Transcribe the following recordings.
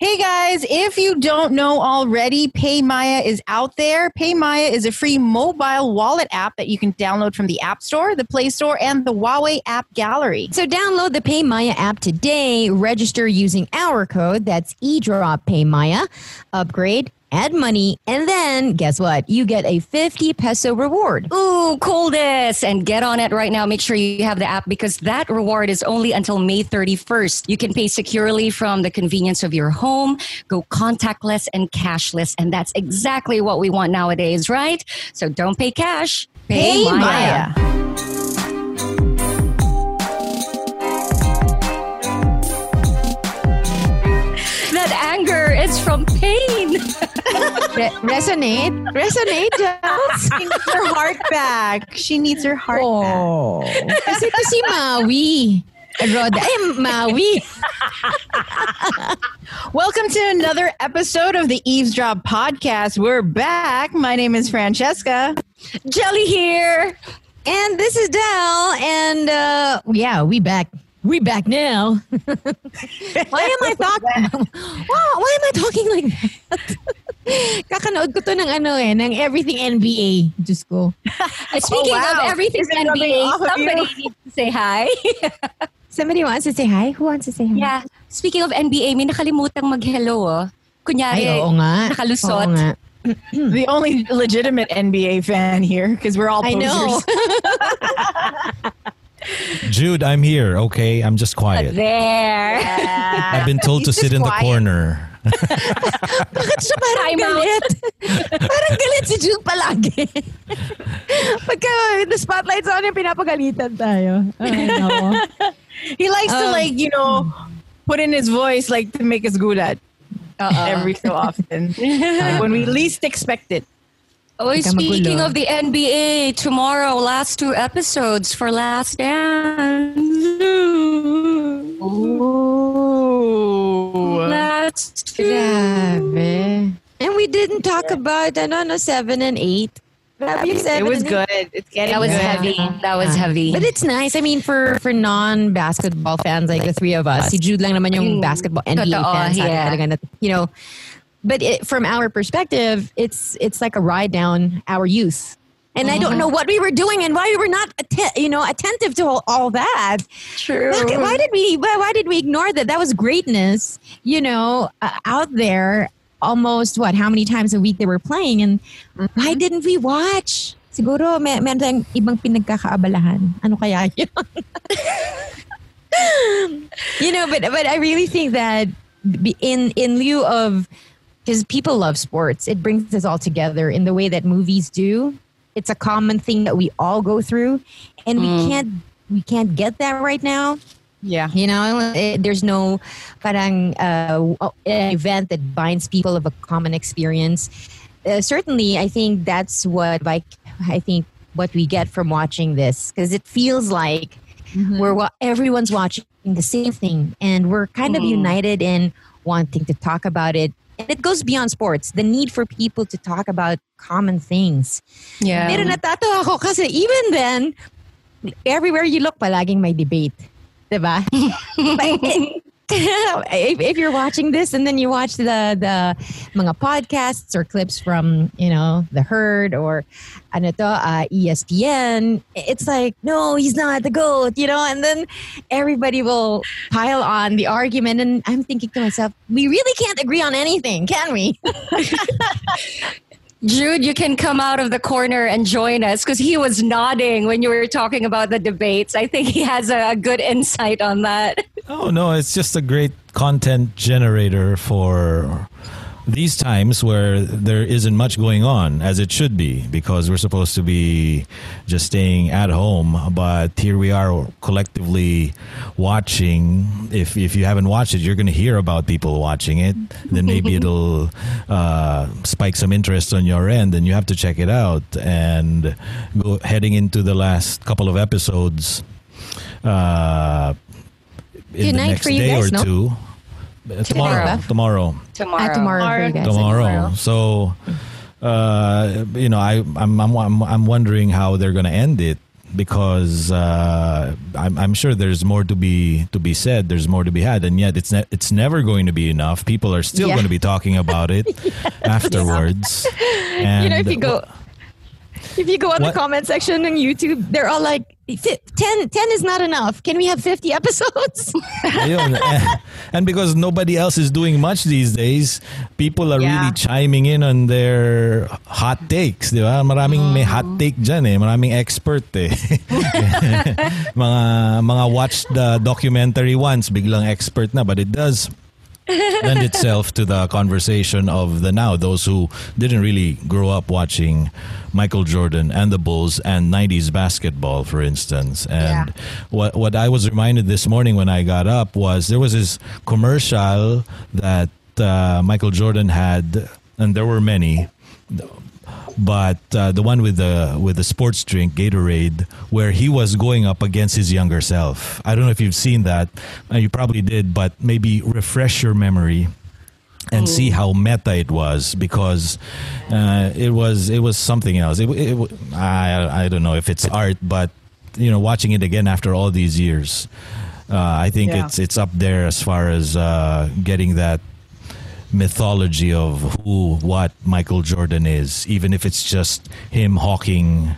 Hey guys, if you don't know already, PayMaya is out there. PayMaya is a free mobile wallet app that you can download from the App Store, the Play Store, and the Huawei App Gallery. So download the PayMaya app today. Register using our code. That's Eavesdrop PayMaya. Upgrade, add money, and then guess what? You get a 50 peso reward. Ooh, coolest! And get on it right now. Make sure you have the app because that reward is only until May 31st. You can pay securely from the convenience of your home, go contactless and cashless. And that's exactly what we want nowadays, right? So don't pay cash. Pay Maya. Maya. Anger from pain. Re- resonate? Resonate, Jels? She needs her heart back. She needs her heart Oh. Kasi ito si Maui. Roda, ay, Maui. back. Welcome to another episode of the Eavesdrop Podcast. We're back. My name is Francesca. Jelly here. And this is Del. And uh, yeah, we back. We back now. why am I talking? wow, why am I talking like that? Kakanood ko to ng ano eh, ng Everything NBA. Diyos ko. Speaking wow. of everything Is NBA, somebody needs to say hi. Somebody wants to say hi? Who wants to say hi? yeah. Speaking of NBA, may nakalimutang mag-hello. Oh. Kunyari, Ay, oo nga. nakalusot. Oo nga. The only legitimate NBA fan here because we're all I know. Jude, I'm here. Okay, I'm just quiet. There. I've been told to sit just in the corner. Bakit siya parang Time out. galit? parang galit si Jude palagi. Pagka the spotlight's on him, pinapagalitan tayo. Ay, nako. He likes to Um, like, you know, put in his voice like to make us gulat Uh-uh. every so often. Like, when we least expect it. Oh, Ika speaking magulo. of the NBA, tomorrow, last two episodes for Last Dance. Ooh. Last two. Grabe. And we didn't talk about ano, no, 7 and 8. Grabe yung It was and eight. good. It's getting That was good. heavy. That was heavy. But it's nice. I mean, for for non-basketball fans like the three of us, si Jude lang naman yung basketball NBA Totoo, fans. yeah. talaga na- you know, but it, from our perspective, it's it's like a ride down our youth. And I don't know what we were doing and why we were not, atten- you know, attentive to all, all that. True. Look, why did we? Why, why did we ignore that? That was greatness, you know, uh, out there. Almost what? How many times a week they were playing, and why didn't we watch? Siguro may meron tayong ibang pinagkakaabalahan. Ano kaya yun? you know, but but I really think that in in lieu of because people love sports, it brings us all together in the way that movies do. It's a common thing that we all go through, and we can't we can't get that right now. Yeah. You know, it, there's no parang uh, an event that binds people of a common experience. Uh, certainly, I think that's what like I think what we get from watching this because it feels like we're wa- everyone's watching the same thing, and we're kind of Mhm. united in wanting to talk about it. And it goes beyond sports. The need for people to talk about common things. Yeah. Pero natatawa ako kasi even then, everywhere you look, palaging may debate. Diba? If, if you're watching this and then you watch the the mga podcasts or clips from you know the herd or ano to, uh, ESPN, it's like no, he's not the goat, you know, and then everybody will pile on the argument, and I'm thinking to myself, we really can't agree on anything, can we? Jude, you can come out of the corner and join us because he was nodding when you were talking about the debates. I think he has a, good insight on that. Oh no, it's just a great content generator for these times where there isn't much going on as it should be because we're supposed to be just staying at home but here we are collectively watching if if you haven't watched it you're going to hear about people watching it then maybe it'll uh, spike some interest on your end and you have to check it out and go heading into the last couple of episodes uh, in Good the night next for you day guys, or no? two. Uh, tomorrow, Beth? tomorrow, Tomorrow. Uh, tomorrow guys. tomorrow. So, uh, you know, I, I'm, I'm, I'm, I'm wondering how they're going to end it because uh, I'm, I'm sure there's more to be to be said. There's more to be had, and yet it's ne- it's never going to be enough. People are still Yeah. going to be talking about it afterwards. And you know, if you go, if you go on What- the comment section on YouTube, they're all like, "Fi- 10, 10 is not enough. Can we have 50 episodes? And, because nobody else is doing much these days, people are Yeah. really chiming in on their hot takes, di ba? Maraming may hot take dyan eh. Maraming expert eh. mga, mga watch the documentary once, biglang expert na. But it does lend itself to the conversation of the now, those who didn't really grow up watching Michael Jordan and the Bulls and 90s basketball, for instance. And what, what I was reminded this morning when I got up was there was this commercial that uh, Michael Jordan had, and there were many but uh, the one with the with the sports drink Gatorade, where he was going up against his younger self. I don't know if you've seen that. Uh, you probably did, but maybe refresh your memory and see how meta it was because uh, it was it was something else. It, it, I I don't know if it's art, but you know, watching it again after all these years, uh, I think Yeah. it's it's up there as far as uh, getting that mythology of who what Michael Jordan is, even if it's just him hawking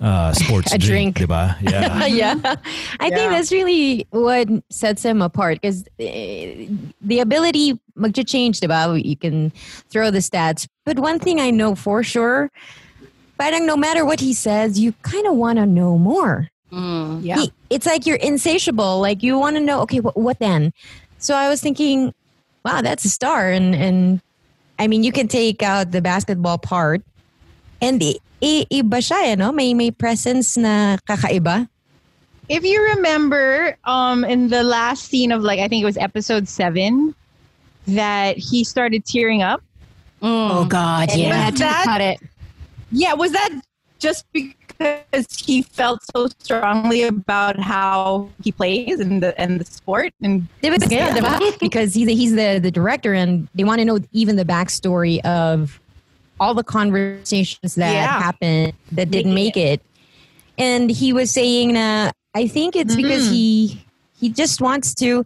uh, sports A drink. diba? Yeah. yeah. I think that's really what sets him apart because the ability mag-change, diba? You can throw the stats. But one thing I know for sure, parang no matter what he says, you kind of want to know more. Yeah. He- it's like you're insatiable. Like you want to know, okay, what, what then? So I was thinking, wow, that's a star. And, and I mean, you can take out the basketball part and i- i- iba siya, eh, no? May, may presence na kakaiba. If you remember, um, in the last scene of like I think it was episode seven, that he started tearing up. Oh God, And yeah. was that- Cut it. Yeah, was that just because he felt so strongly about how he plays and the and the sport and It was Yeah. yeah, diba? because he's the, he's the the director and they want to know even the backstory of all the conversations that Yeah. happened that didn't make it. And he was saying that I think it's because Mhm. he he just wants to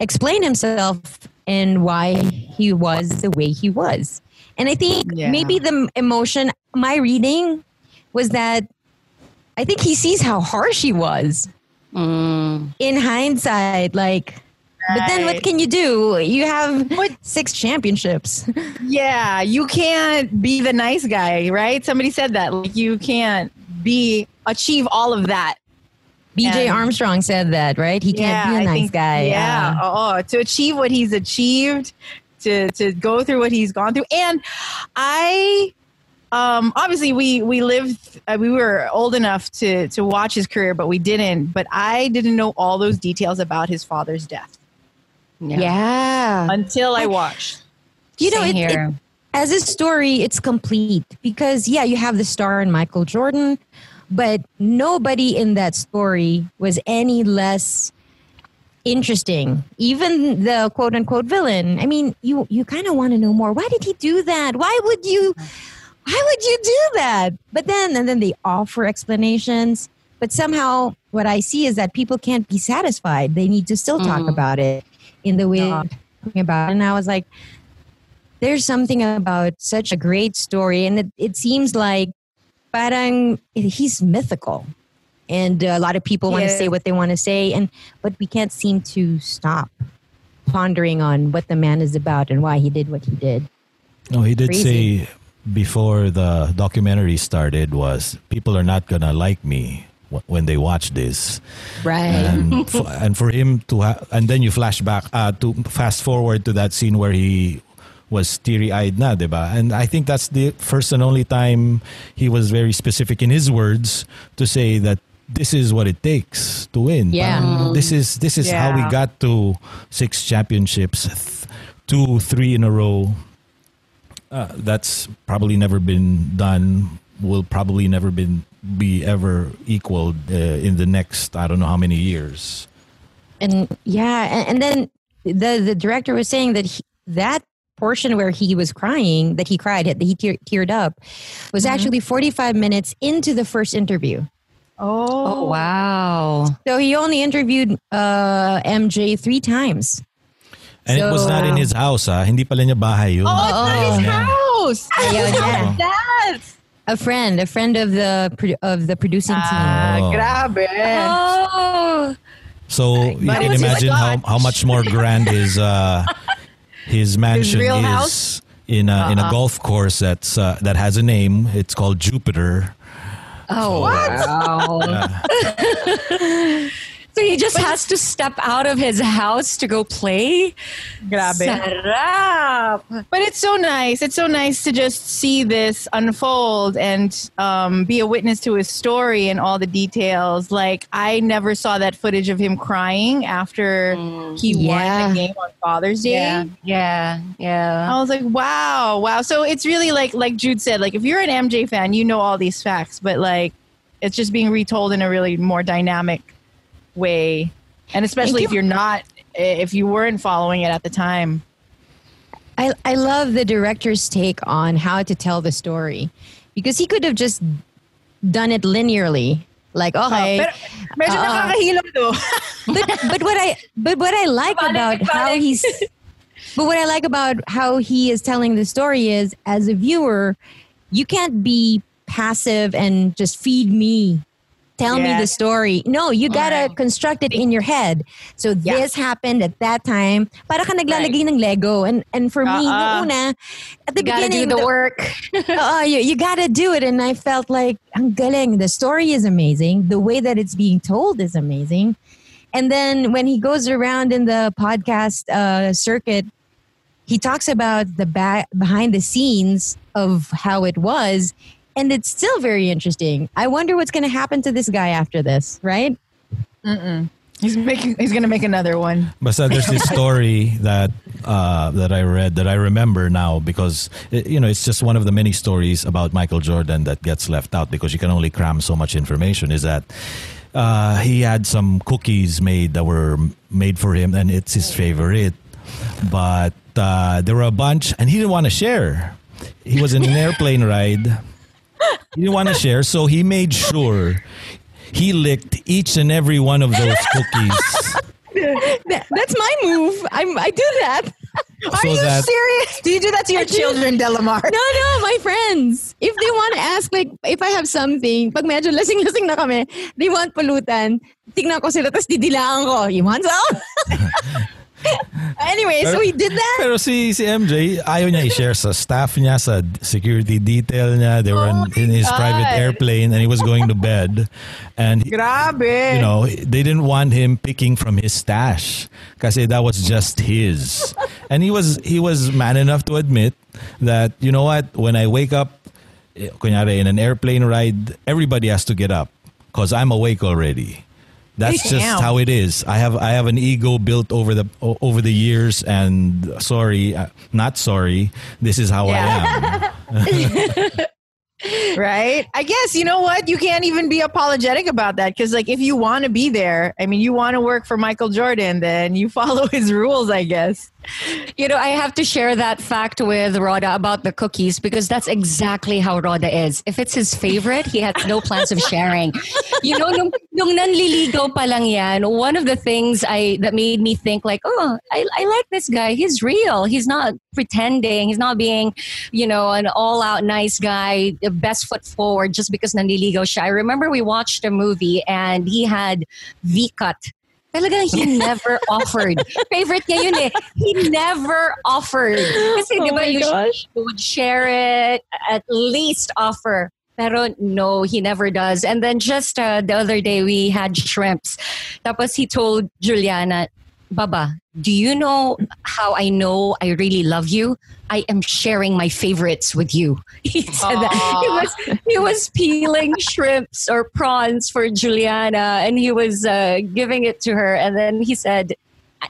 explain himself and why he was the way he was. And I think Yeah. maybe the emotion my reading was that I think he sees how harsh he was in hindsight like but then what can you do you have But- six championships yeah, you can't be the nice guy, right? Somebody said that like you can't be achieve all of that. bj And- armstrong said that right he can't be a nice think- guy Yeah. Uh, oh, to achieve what he's achieved, to to go through what he's gone through, and I. Um, obviously, we we lived. Uh, we were old enough to to watch his career, but we didn't. But I didn't know all those details about his father's death yeah, until I watched. you know Same it, it- here. as a story it's complete because yeah you have the star in michael jordan but nobody in that story was any less interesting. Even the quote unquote villain. I mean, you you kind of want to know more. Why did he do that? Why would you? Why would you do that? But then and then they offer explanations. But somehow, what I see is that people can't be satisfied. They need to still talk Mm. about it in the way they're talking about. it. And I was like, there's something about such a great story, and it, it seems like parang he's mythical, and a lot of people want to say what they want to say, and but we can't seem to stop pondering on what the man is about and why he did what he did. No, he did Crazy. say before the documentary started was people are not gonna like me wh- when they watch this. Right. and, f- and for him to ha- and then you flash back uh, to fast forward to that scene where he was teary-eyed na, diba? And I think that's the first and only time he was very specific in his words to say that this is what it takes to win. Yeah. Parang This is this is how we got to six championships, th- two, three in a row. Uh, that's probably never been done. Will probably never been be ever equaled uh, in the next I don't know how many years. and yeah and, and then the the director was saying that he, that portion where he was crying that he cried that he tear, teared up was actually 45 minutes into the first interview oh, Oh, wow. so he only interviewed uh mj three times And it was So- not in his house, ah. Hindi pala niya bahay yun. Oh, it's not his Yeah. house. Ayaw niya. That. a friend a friend of the of the producing team Ah, Oh. grabe. Oh. So you can imagine how, how much more grand his uh, his mansion real is house? in a in a Uh-uh. golf course that's uh, that has a name. It's called Jupiter. Oh, wow. So he just has to step out of his house to go play? Grabe. Sarap. But it's so nice. It's so nice to just see this unfold and um, be a witness to his story and all the details. Like I never saw that footage of him crying after he Yeah. won the game on Father's Day. Yeah, yeah, yeah. I was like, wow, wow. So it's really like like Jude said, like if you're an MJ fan, you know all these facts, but like it's just being retold in a really more dynamic way. And especially Thank if you're not if you weren't following it at the time. I, I love the director's take on how to tell the story because he could have just done it linearly. Like, okay. Pero medyo Ah. nakakahilo to. but, but what I but what I like about how he's but what I like about how he is telling the story is as a viewer, you can't be passive and just feed me. Tell me the story. No, you gotta Right. construct it in your head. So Yeah. this happened at that time. Para ka naglalagay ng Lego. And and for me, Uh-uh. nung una, at the You gotta do beginning, the work. oh, you, you gotta do it. And I felt like, ang galing. The story is amazing. The way that it's being told is amazing. And then when he goes around in the podcast uh, circuit, he talks about the back behind the scenes of how it was. And it's still very interesting. I wonder what's going to happen to this guy after this, right? He's making he's gonna make another one. Basta there's this story that uh, that I read that I remember now because it, you know it's just one of the many stories about Michael Jordan that gets left out because you can only cram so much information. Is that uh, he had some cookies made that were made for him and it's his favorite, but uh, there were a bunch and he didn't want to share. He was in an airplane ride. He didn't want to share, so he made sure he licked each and every one of those cookies. That- that's my move. I'm, I do that. Are So you that- serious? Do you do that to your I do. children, Delamar? No, no, my friends. If they want to ask, like, if I have something, pag medyo lasing-lasing na kami, they want pulutan, tignan ko sila, tapos didilaan ko. You want some? anyway, so he did that. Pero si si MJ, ayaw niya i-share sa staff niya, sa security detail niya. They were in, in his private airplane and he was going to bed. And, he, Grabe. you know, they didn't want him picking from his stash kasi that was just his. And he was he was man enough to admit that, you know what, when I wake up, eh, kunyari in an airplane ride, everybody has to get up because I'm awake already. That's just how it is. I have I have an ego built over the over the years, and sorry, uh, not sorry. This is how I am. right? I guess you know what? You can't even be apologetic about that because, like, if you want to be there, I mean, you want to work for Michael Jordan, then you follow his rules, I guess. You know, I have to share that fact with Roda about the cookies because that's exactly how Roda is. If it's his favorite, he has no plans of sharing. You know, nung, nung pa lang yan, one of the things I that made me think like, oh, I, I like this guy. He's real. He's not pretending. He's not being, you know, an all-out nice guy, best foot forward just because nanliligaw siya. I remember we watched a movie and he had V-cut Talagang he never offered. Favorite niya yun eh. He never offered. Kasi Oh di ba you gosh. would share it, at least offer. Pero no, he never does. And then just uh, the other day, we had shrimps. Tapos he told Juliana, Baba, do you know how I know I really love you? I am sharing my favorites with you. He said that. He was, he was peeling shrimps or prawns for Juliana and he was uh, giving it to her. And then he said,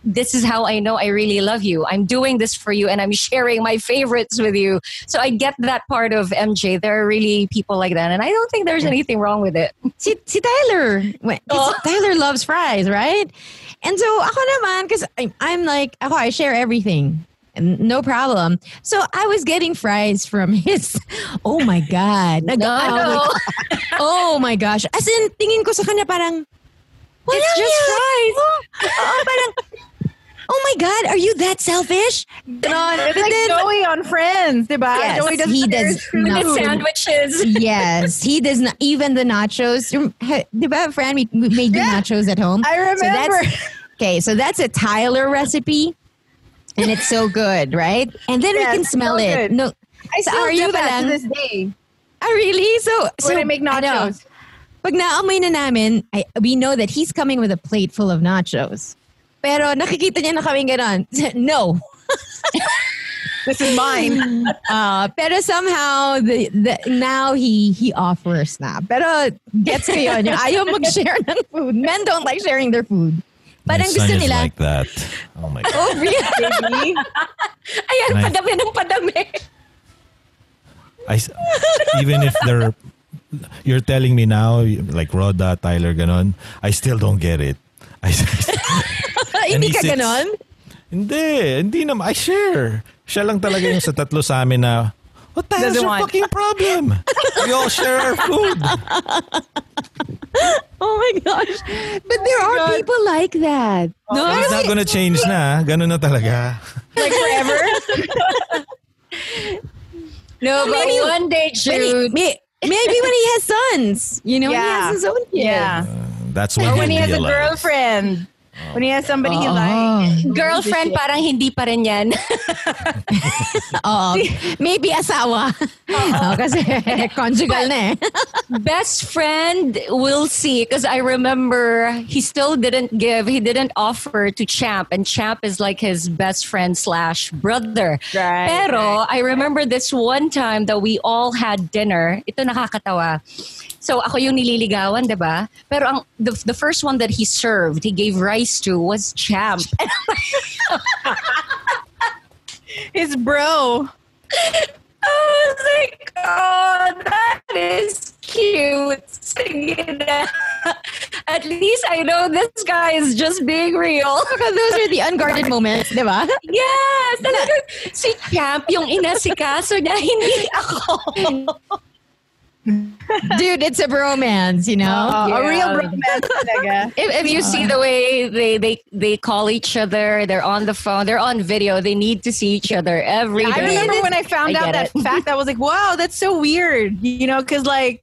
this is how I know I really love you. I'm doing this for you and I'm sharing my favorites with you. So I get that part of MJ. There are really people like that. And I don't think there's anything wrong with it. si, si Tyler, wait, Oh. Tyler loves fries, right? And so ako naman, because I'm, I'm like, ako, I share everything. No problem. So I was getting fries from his, oh my God. Nag- No. ano, oh my gosh. As in, tingin ko sa kanya parang, It's just fries. Oh, oo, parang, oh my God, are you that selfish? Ganon. It's like then- Joey on Friends, diba? Yes, Joey doesn't he does not. Sandwiches. yes, he does not. Even the nachos. Rem- ha- Diba, Fran, we we made you Yeah. nachos at home. I So remember. that's, okay, so that's a Tyler recipe, and it's so good, right? And then we can smell so it. No, I sa still Arya do pa that to this day. Ah, really? So, so When I make ano, nachos. pag naamoy na namin, I, we know that he's coming with a plate full of nachos. Pero nakikita niya na kami ganon. No. This is mine. Uh, pero somehow, the, the, now he he offers na. Pero gets ko yun. Yung ayaw mag-share ng food. Men don't like sharing their food. My Parang son gusto is nila. like that. Oh my God. oh, really? Ayan, Nice. padami ng padami. I even if they're you're telling me now like Roda, Tyler ganon, I still don't get it. I, Hindi ka sits- ganon? Hindi, hindi naman. I share. Siya lang talaga yung sa tatlo sa amin na, what the hell's your want- fucking problem? We all share our food. Oh my gosh. But there are people like that. No, It's not gonna change na. Ganon na talaga. like forever. No, but Maybe- one day, Jude. may- maybe when he has sons. You know, when he Yeah. has his own kids. yeah. That's when Or when he has a realize. girlfriend. When he has somebody he Oh. likes. Girlfriend, parang hindi pa rin yan. Oh, maybe asawa. Oh, kasi conjugal na eh. Best friend, we'll see. Because I remember he still didn't give, he didn't offer to Champ. And Champ is like his best friend slash brother. Right, Pero I remember this one time that we all had dinner. Ito nakakatawa. So ako yung nililigawan, 'di ba? Pero ang the, the first one that he served, he gave rice to was Champ. His bro. I was like, oh, that is cute. At least I know this guy is just being real. Oh because those are the unguarded moments, di ba? Yes! Talagang si Champ yung inasikaso niya, hindi ako. Dude, it's a bromance, you know? Uh, A real Yeah. romance. If, if you see the way they, they, they call each other, they're on the phone, they're on video, they need to see each other every day. I remember when I found I out that fact, I was like, wow, that's so weird. You know, because like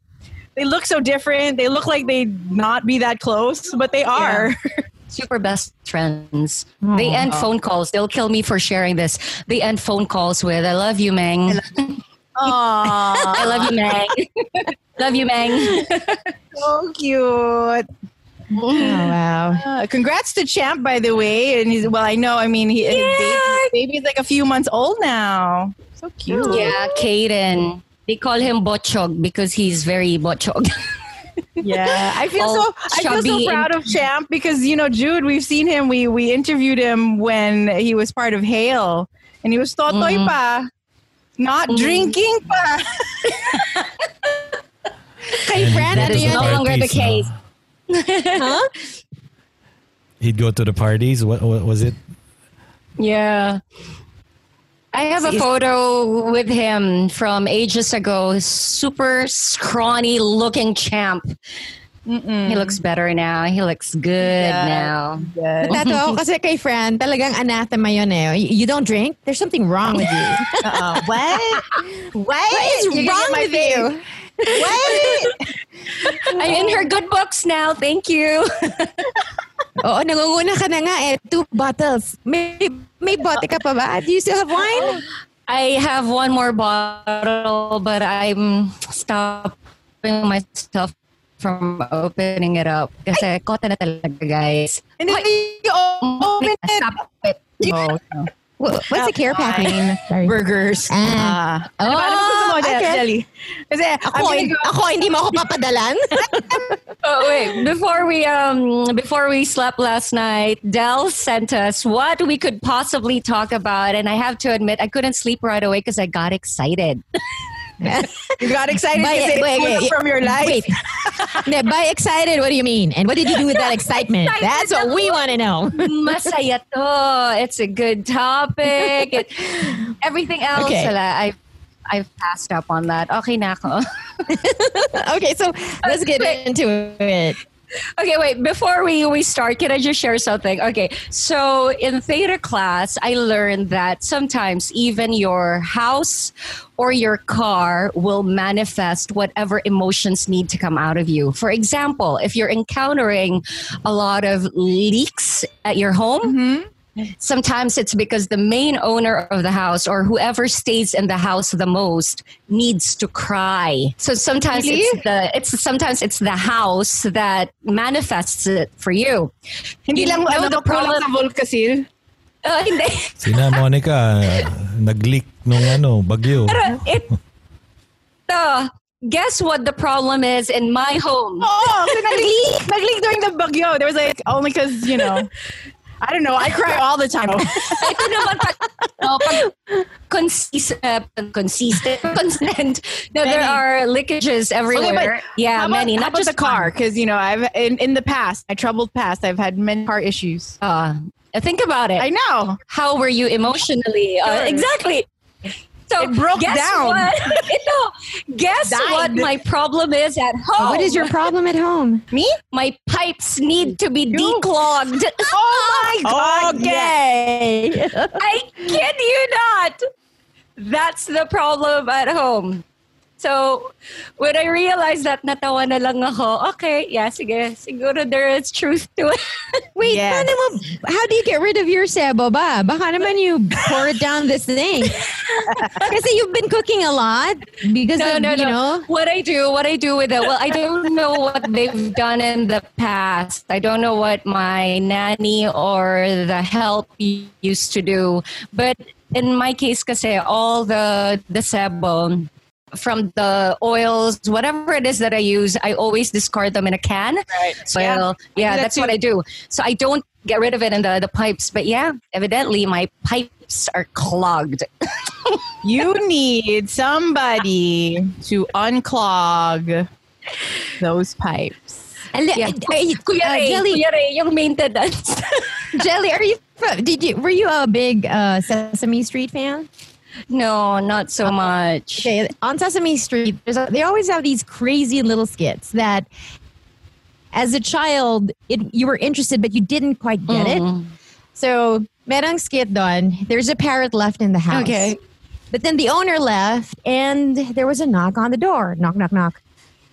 they look so different. They look like they'd not be that close, but they are. super best friends. They end phone calls. They'll kill me for sharing this. They end phone calls with "I love you, Meng. Aww, I love you, Meng. love you, Meng." so cute. Oh, wow. Uh, congrats to Champ, by the way. And he's well, I know. I mean, he his baby, baby's like a few months old now. So cute. yeah, Caden. They call him Botchog because he's very Botchog. Yeah, I feel All so. I feel so chubby proud of Champ because you know Jude. We've seen him. We we interviewed him when he was part of Hale, and he was totoy Mhm. pa, not drinking pa. Kay Fran, That ano is yun? no longer the case. Huh? He'd go to the parties. What, what was it? Yeah. I have a photo with him from ages ago. Super scrawny looking champ. He looks better now. He looks good now. Natatawa ako kasi kay Fran, talagang anathema yun eh. You, don't drink? There's something wrong with you. Uh, what? What? What is You're wrong with you? What? I'm in her good books now. Thank you. Oo, nangunguna ka na nga eh. Two bottles. May, may bote ka pa ba? Do you still have wine? I have one more bottle, but I'm stopping myself from opening it up. Kasi kota na talaga, guys. And then you open it. Stop it. Oh, Wha- What's the care package? Sorry. burgers. Ah. Ah. Ano gusto mo, okay. Jelly? Kasi Ako, I'm gonna go- ako, hindi mo ako papadalan. Oh wait! Before we um before we slept last night, Del sent us what we could possibly talk about, and I have to admit I couldn't sleep right away because I got excited. You got excited By- because wait, from your life. Wait. By excited, what do you mean? And what did you do with that excitement? That's what we want to know. Masaya to. It's a good topic. It- everything else, Okay. I've I've passed up on that. Okay na ako. okay, so let's get into it. Okay, wait. Before we, we start, can I just share something? Okay, so in theater class, I learned that sometimes even your house or your car will manifest whatever emotions need to come out of you. For example, if you're encountering a lot of leaks at your home, mm-hmm. Sometimes it's because the main owner of the house or whoever stays in the house the most needs to cry. So sometimes Really? it's the it's sometimes it's the house that manifests it for you. Hindi lang, ano, the problem- sa Volcasil. Uh, hindi. Sina Monica, nag-leak nung ano, bagyo. Pero it, uh, guess what the problem is in my home? Oh, so nag-leak. nag-leak during the bagyo. There was like, only because, you know, I don't know. I cry all the time. Ito naman pag, oh, pag consistent, uh, consistent, constant. No, there are leakages everywhere. Okay, yeah, about, many. Not just the car, because you know I've in, in the past, my troubled past, I've had many car issues. Uh, think about it. I know. How were you emotionally? Uh, exactly. So It broke guess down. What? Ito, guess Died. what my problem is at home. What is your problem at home? me? My pipes need to be declogged. Oh my God! Oh, okay. I kid you not. That's the problem at home. So, when I realized that, natawa na lang ako. Okay, yeah, sige. Siguro there is truth to it. Wait, Yes. paano mo, how do you get rid of your sebo ba? Baka naman you pour it down this thing. Kasi you've been cooking a lot because no, of, no, you no. know. What I do, what I do with it, well, I don't know what they've done in the past. I don't know what my nanny or the help used to do. But in my case, kasi all the the sebo from the oils, whatever it is that I use, I always discard them in a can. Right. So Yeah. yeah, that that's what. I do. So I don't get rid of it in the, the pipes. But yeah, evidently my pipes are clogged. You need somebody to unclog those pipes. Ali- Yeah. are Kuya uh, Ray, Jelly, Kuya Ray, yung maintenance. Jelly, are you? Did you? Were you a big uh, Sesame Street fan? No, not so uh, much. Okay, on Sesame Street, there's a, they always have these crazy little skits that, as a child, it you were interested but you didn't quite get it. Mm. So, merang skit doon. There's a parrot left in the house. Okay. But then the owner left, and there was a knock on the door. Knock, knock, knock.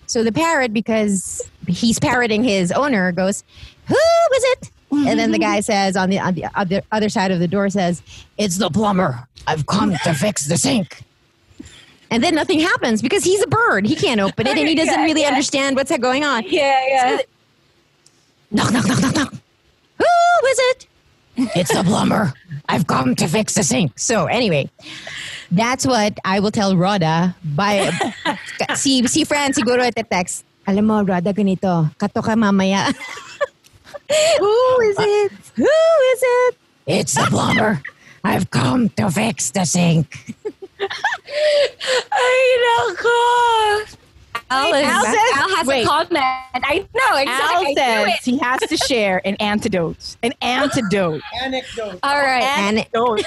So the parrot, because he's parroting his owner, goes, "Who is it?" And then the guy says on the on the other, other side of the door says, "It's the plumber. I've come to fix the sink." And then nothing happens because he's a bird. He can't open it, and he doesn't Yeah, really yeah. understand what's going on. Yeah, yeah. Knock, knock, knock, knock, knock. Who is it? It's the plumber. I've come to fix the sink. So anyway, that's what I will tell Rhoda by si si Fran siguro at the text. Alam mo, Rhoda, ganito. Kato ka mamaya. Who is uh, it? Who is it? It's the plumber. I've come to fix the sink. Ay, nako. Al, is, Al says- Al has wait. a comment. I know Al exactly. I knew says he has to share an antidote. An antidote. Anecdote. All right. Oh, antidote.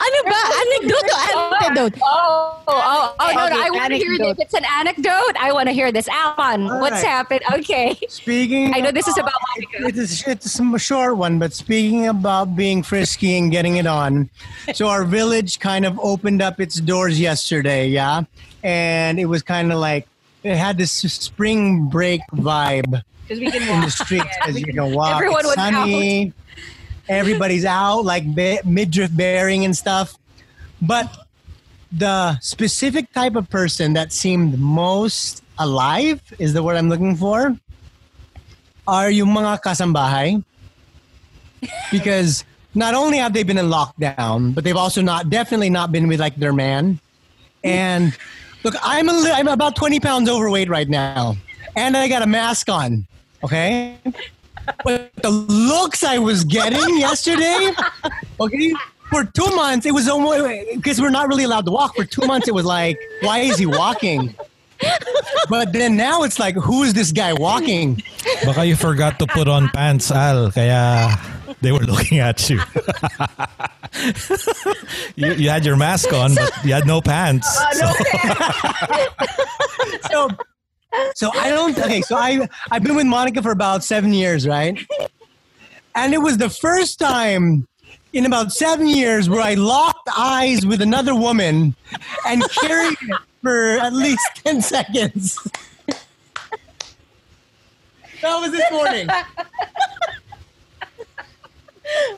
ano ba? Anecdote o antidote? Oh, oh, oh, no, no. Okay, I want to hear anecdote. this. If it's an anecdote, I want to hear this. Alan, All what's right. happened? Okay. Speaking, I know this is about It is, it's a short one, but speaking about being frisky and getting it on, so our village kind of opened up its doors yesterday, yeah, and it was kind of like it had this spring break vibe Because we can in the streets because you can walk. Everyone it's was sunny. Everybody's out, like midriff bearing and stuff. But the specific type of person that seemed most alive is the word I'm looking for. Are yung mga kasambahay? Because not only have they been in lockdown, but they've also not definitely not been with like their man. And look, I'm a li- I'm about 20 pounds overweight right now, and I got a mask on. Okay, but the looks I was getting yesterday, okay, for two months it was almost because we're not really allowed to walk. For two months it was like, why is he walking? But then now it's like, who is this guy walking? Baka you forgot to put on pants, Al. Kaya they were looking at you. you, you had your mask on, but you had no pants. Uh, so- so so I don't okay, so I I've been with Monica for about seven years, right? And it was the first time in about seven years where I locked eyes with another woman and carried it for at least ten seconds. That was this morning.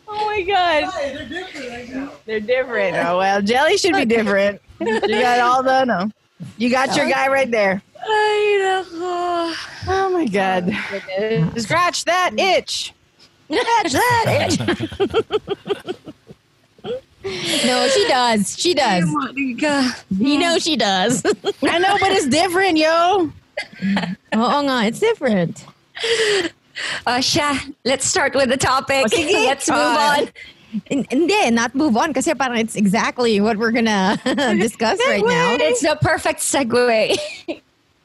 Oh my god. They're different right now. They're different. Oh well, jelly should be different. You got all the no. You got your guy right there. Oh my god. Oh, Scratch that itch. Scratch that itch. No, she does. She does. You know she does. I know, but it's different, yo. Oh, oh, Oo nga, it's different. Uh, Sha, let's start with the topic. let's move on. Hin- Hindi, not move on kasi parang it's exactly what we're gonna discuss right now. It's the perfect segue.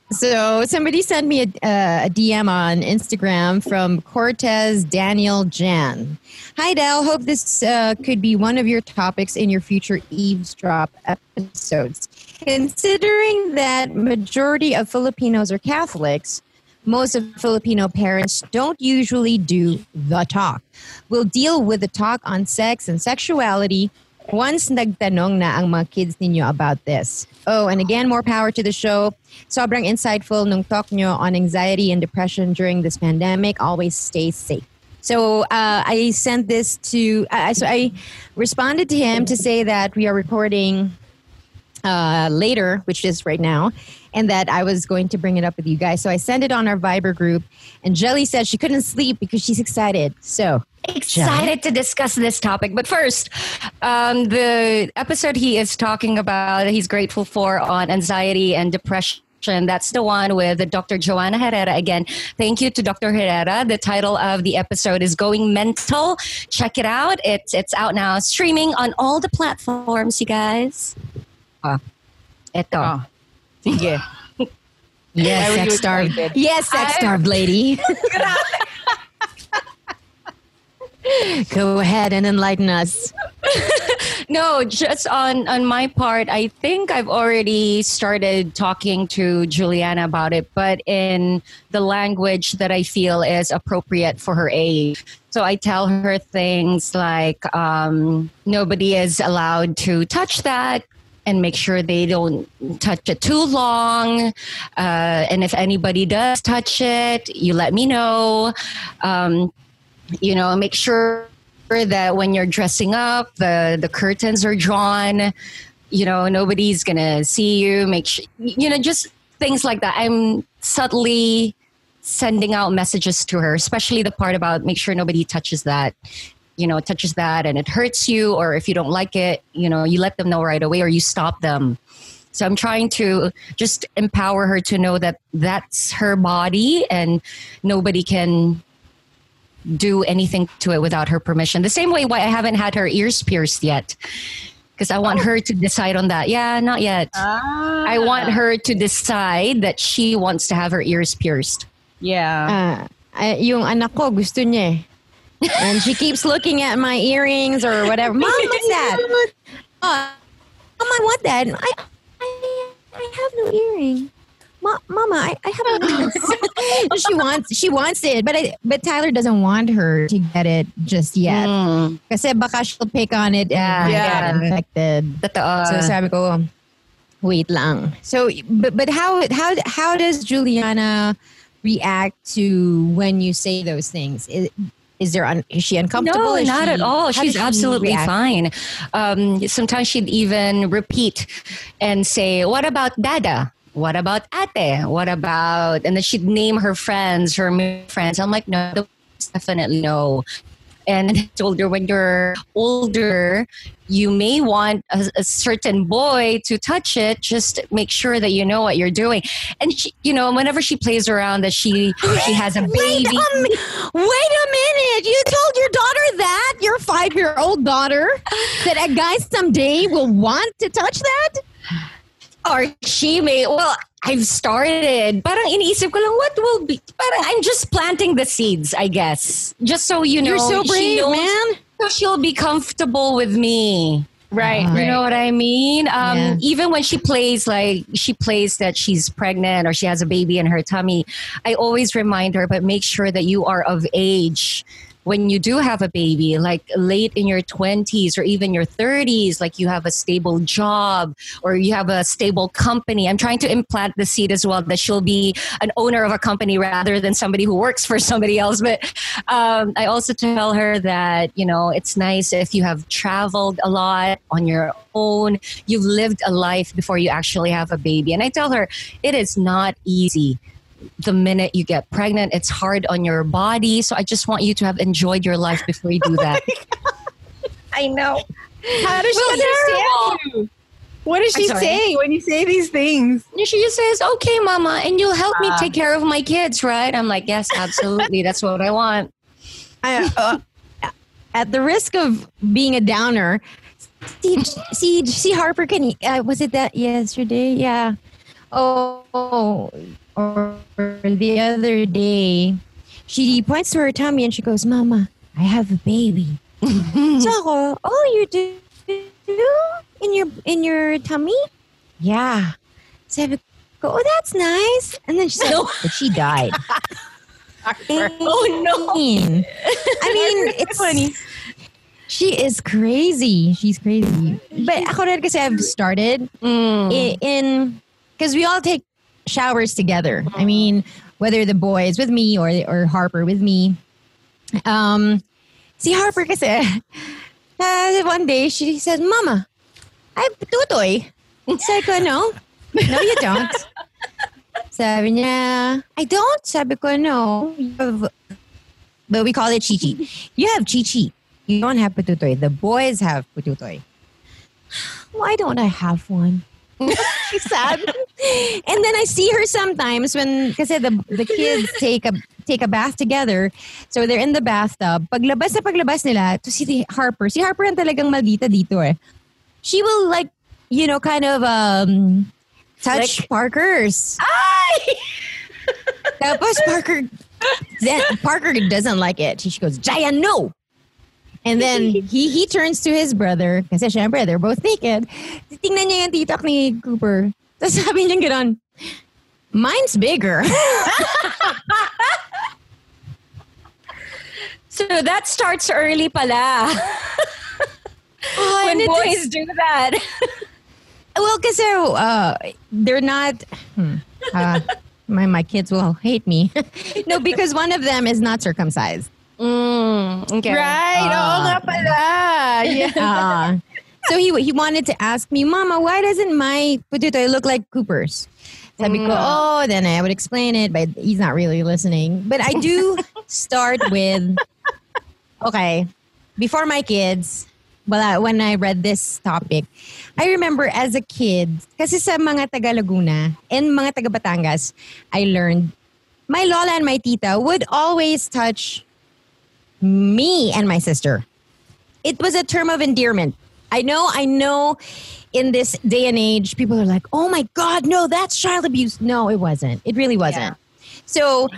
So somebody sent me a, uh, a DM on Instagram from Cortez Daniel Jan. Hi, Del. Hope this uh, could be one of your topics in your future eavesdrop episodes. Considering that majority of Filipinos are Catholics, most of Filipino parents don't usually do the talk. We'll deal with the talk on sex and sexuality once nagtanong na ang mga kids ninyo about this. Oh, and again, more power to the show. Sobrang insightful nung talk nyo on anxiety and depression during this pandemic. Always stay safe. So uh, I sent this to, I so I responded to him to say that we are recording uh, later, which is right now, and that I was going to bring it up with you guys. So I sent it on our Viber group, and Jelly said she couldn't sleep because she's excited. So Excited to discuss this topic. But first, um, the episode he is talking about, he's grateful for on anxiety and depression. That's the one with Dr. Joanna Herrera. Again, thank you to Dr. Herrera. The title of the episode is Going Mental. Check it out. It's it's out now, streaming on all the platforms, you guys. Ah, eto. Oh. Sige. yes, sex starved. Yes, sex starved lady. Go ahead and enlighten us. No, just on on my part, I think I've already started talking to Juliana about it, but in the language that I feel is appropriate for her age. So I tell her things like um, nobody is allowed to touch that. And make sure they don't touch it too long. Uh, and if anybody does touch it, you let me know. Um, you know make sure that when you're dressing up the the curtains are drawn you know nobody's gonna see you make sure you know just things like that i'm subtly sending out messages to her especially the part about make sure nobody touches that you know touches that and it hurts you or if you don't like it you know you let them know right away or you stop them so i'm trying to just empower her to know that that's her body and nobody can do anything to it without her permission. The same way why I haven't had her ears pierced yet. because I want her to decide on that. Yeah, not yet. Ah. I want her to decide that she wants to have her ears pierced. Yeah. Uh, uh, yung anak ko gusto niya eh. And she keeps looking at my earrings or whatever. Mom, what's that? Uh, Mom, I want that. I, I, I have no earring. Ma- Mama, I, I have no she wants she wants it, but I, but Tyler doesn't want her to get it just yet. Kasi baka she'll pick on it Yeah. and Yeah. get infected. Totoo. So sabi ko, wait lang. So, but, but how, how, how does Juliana react to when you say those things? Is, is there, un, is she uncomfortable? No, Is not she- at all. She's she absolutely react? fine. Um, sometimes she'd even repeat and say, "What about Dada? What about Ate? What about?" And then she'd name her friends, her friends. I'm like, no, definitely no. And told her when you're older, you may want a, a certain boy to touch it. Just make sure that you know what you're doing. And she, you know, whenever she plays around, that she she has a baby. Wait a, mi- wait a minute. You told your daughter that? Your five year old daughter? That a guy someday will want to touch that? Or she may well I've started parang iniisip ko lang what will be parang I'm just planting the seeds I guess just so you know You're so brave, knows- man. so she'll be comfortable with me Right. you know what I mean um, Yeah. even when she plays like she plays that she's pregnant or she has a baby in her tummy I always remind her but make sure that you are of age when you do have a baby, like late in your 20s or even your 30s, like you have a stable job or you have a stable company, I'm trying to implant the seed as well that she'll be an owner of a company rather than somebody who works for somebody else. But um, I also tell her that, you know, it's nice if you have traveled a lot on your own, you've lived a life before you actually have a baby. And I tell her, it is not easy the minute you get pregnant. It's hard on your body. So I just want you to have enjoyed your life before you do that. I know. How does she understand you? What does she say when you say these things? She just says, okay, mama, and you'll help me take care of my kids, right? I'm like, yes, absolutely. That's what I want. I, uh, at the risk of being a downer, see, see, see Harper, can you, uh, was it that yesterday? Yeah. Oh, or the other day, she points to her tummy and she goes, Mama, I have a baby. so ako, oh, you do? In your, in your tummy? Yeah. Sabi ko, oh, that's nice. And then she said, but she died. Oh, no. I mean, it's funny. She is crazy. She's crazy. But ako rin kasi I've started mm. i- in because we all take showers together. I mean, whether the boy is with me or or Harper with me. Um, see Harper kasi uh, one day she says, "Mama, I have tutoy." Sabi ko, "No, no, you don't." Sabi niya, I don't. Sabi ko, no. You have- but we call it chichi. You have chichi. You don't have pututoy. The boys have pututoy. Why don't I have one? She's sad. and then I see her sometimes when kasi the the kids take a take a bath together. So they're in the bathtub. Paglabas na paglabas nila to the Harper. Si Harper ang talagang maldita dito eh. She will like, you know, kind of um touch Parker's. Tapos Parker then Parker doesn't like it. She goes, Jaya, no. And then he he turns to his brother kasi syempre they're both naked. Tingnan niya yung titak ni Cooper. Tapos sabi niya gano'n, mine's bigger. So that starts early pala. when boys do that. well, kasi uh, they're not. Hmm, uh, my my kids will hate me. no, because one of them is not circumcised. Mm, okay. Right. Oo nga pala. Yeah. Uh, so he he wanted to ask me, Mama, why doesn't my pututoy look like Cooper's? Sabi ko, oh, then I would explain it, but he's not really listening. But I do start with, okay, before my kids, well, uh, when I read this topic, I remember as a kid, kasi sa mga taga Laguna and mga taga Batangas, I learned my lola and my tita would always touch me and my sister. It was a term of endearment. I know, I know in this day and age, people are like, oh my God, no, that's child abuse. No, it wasn't. It really wasn't. So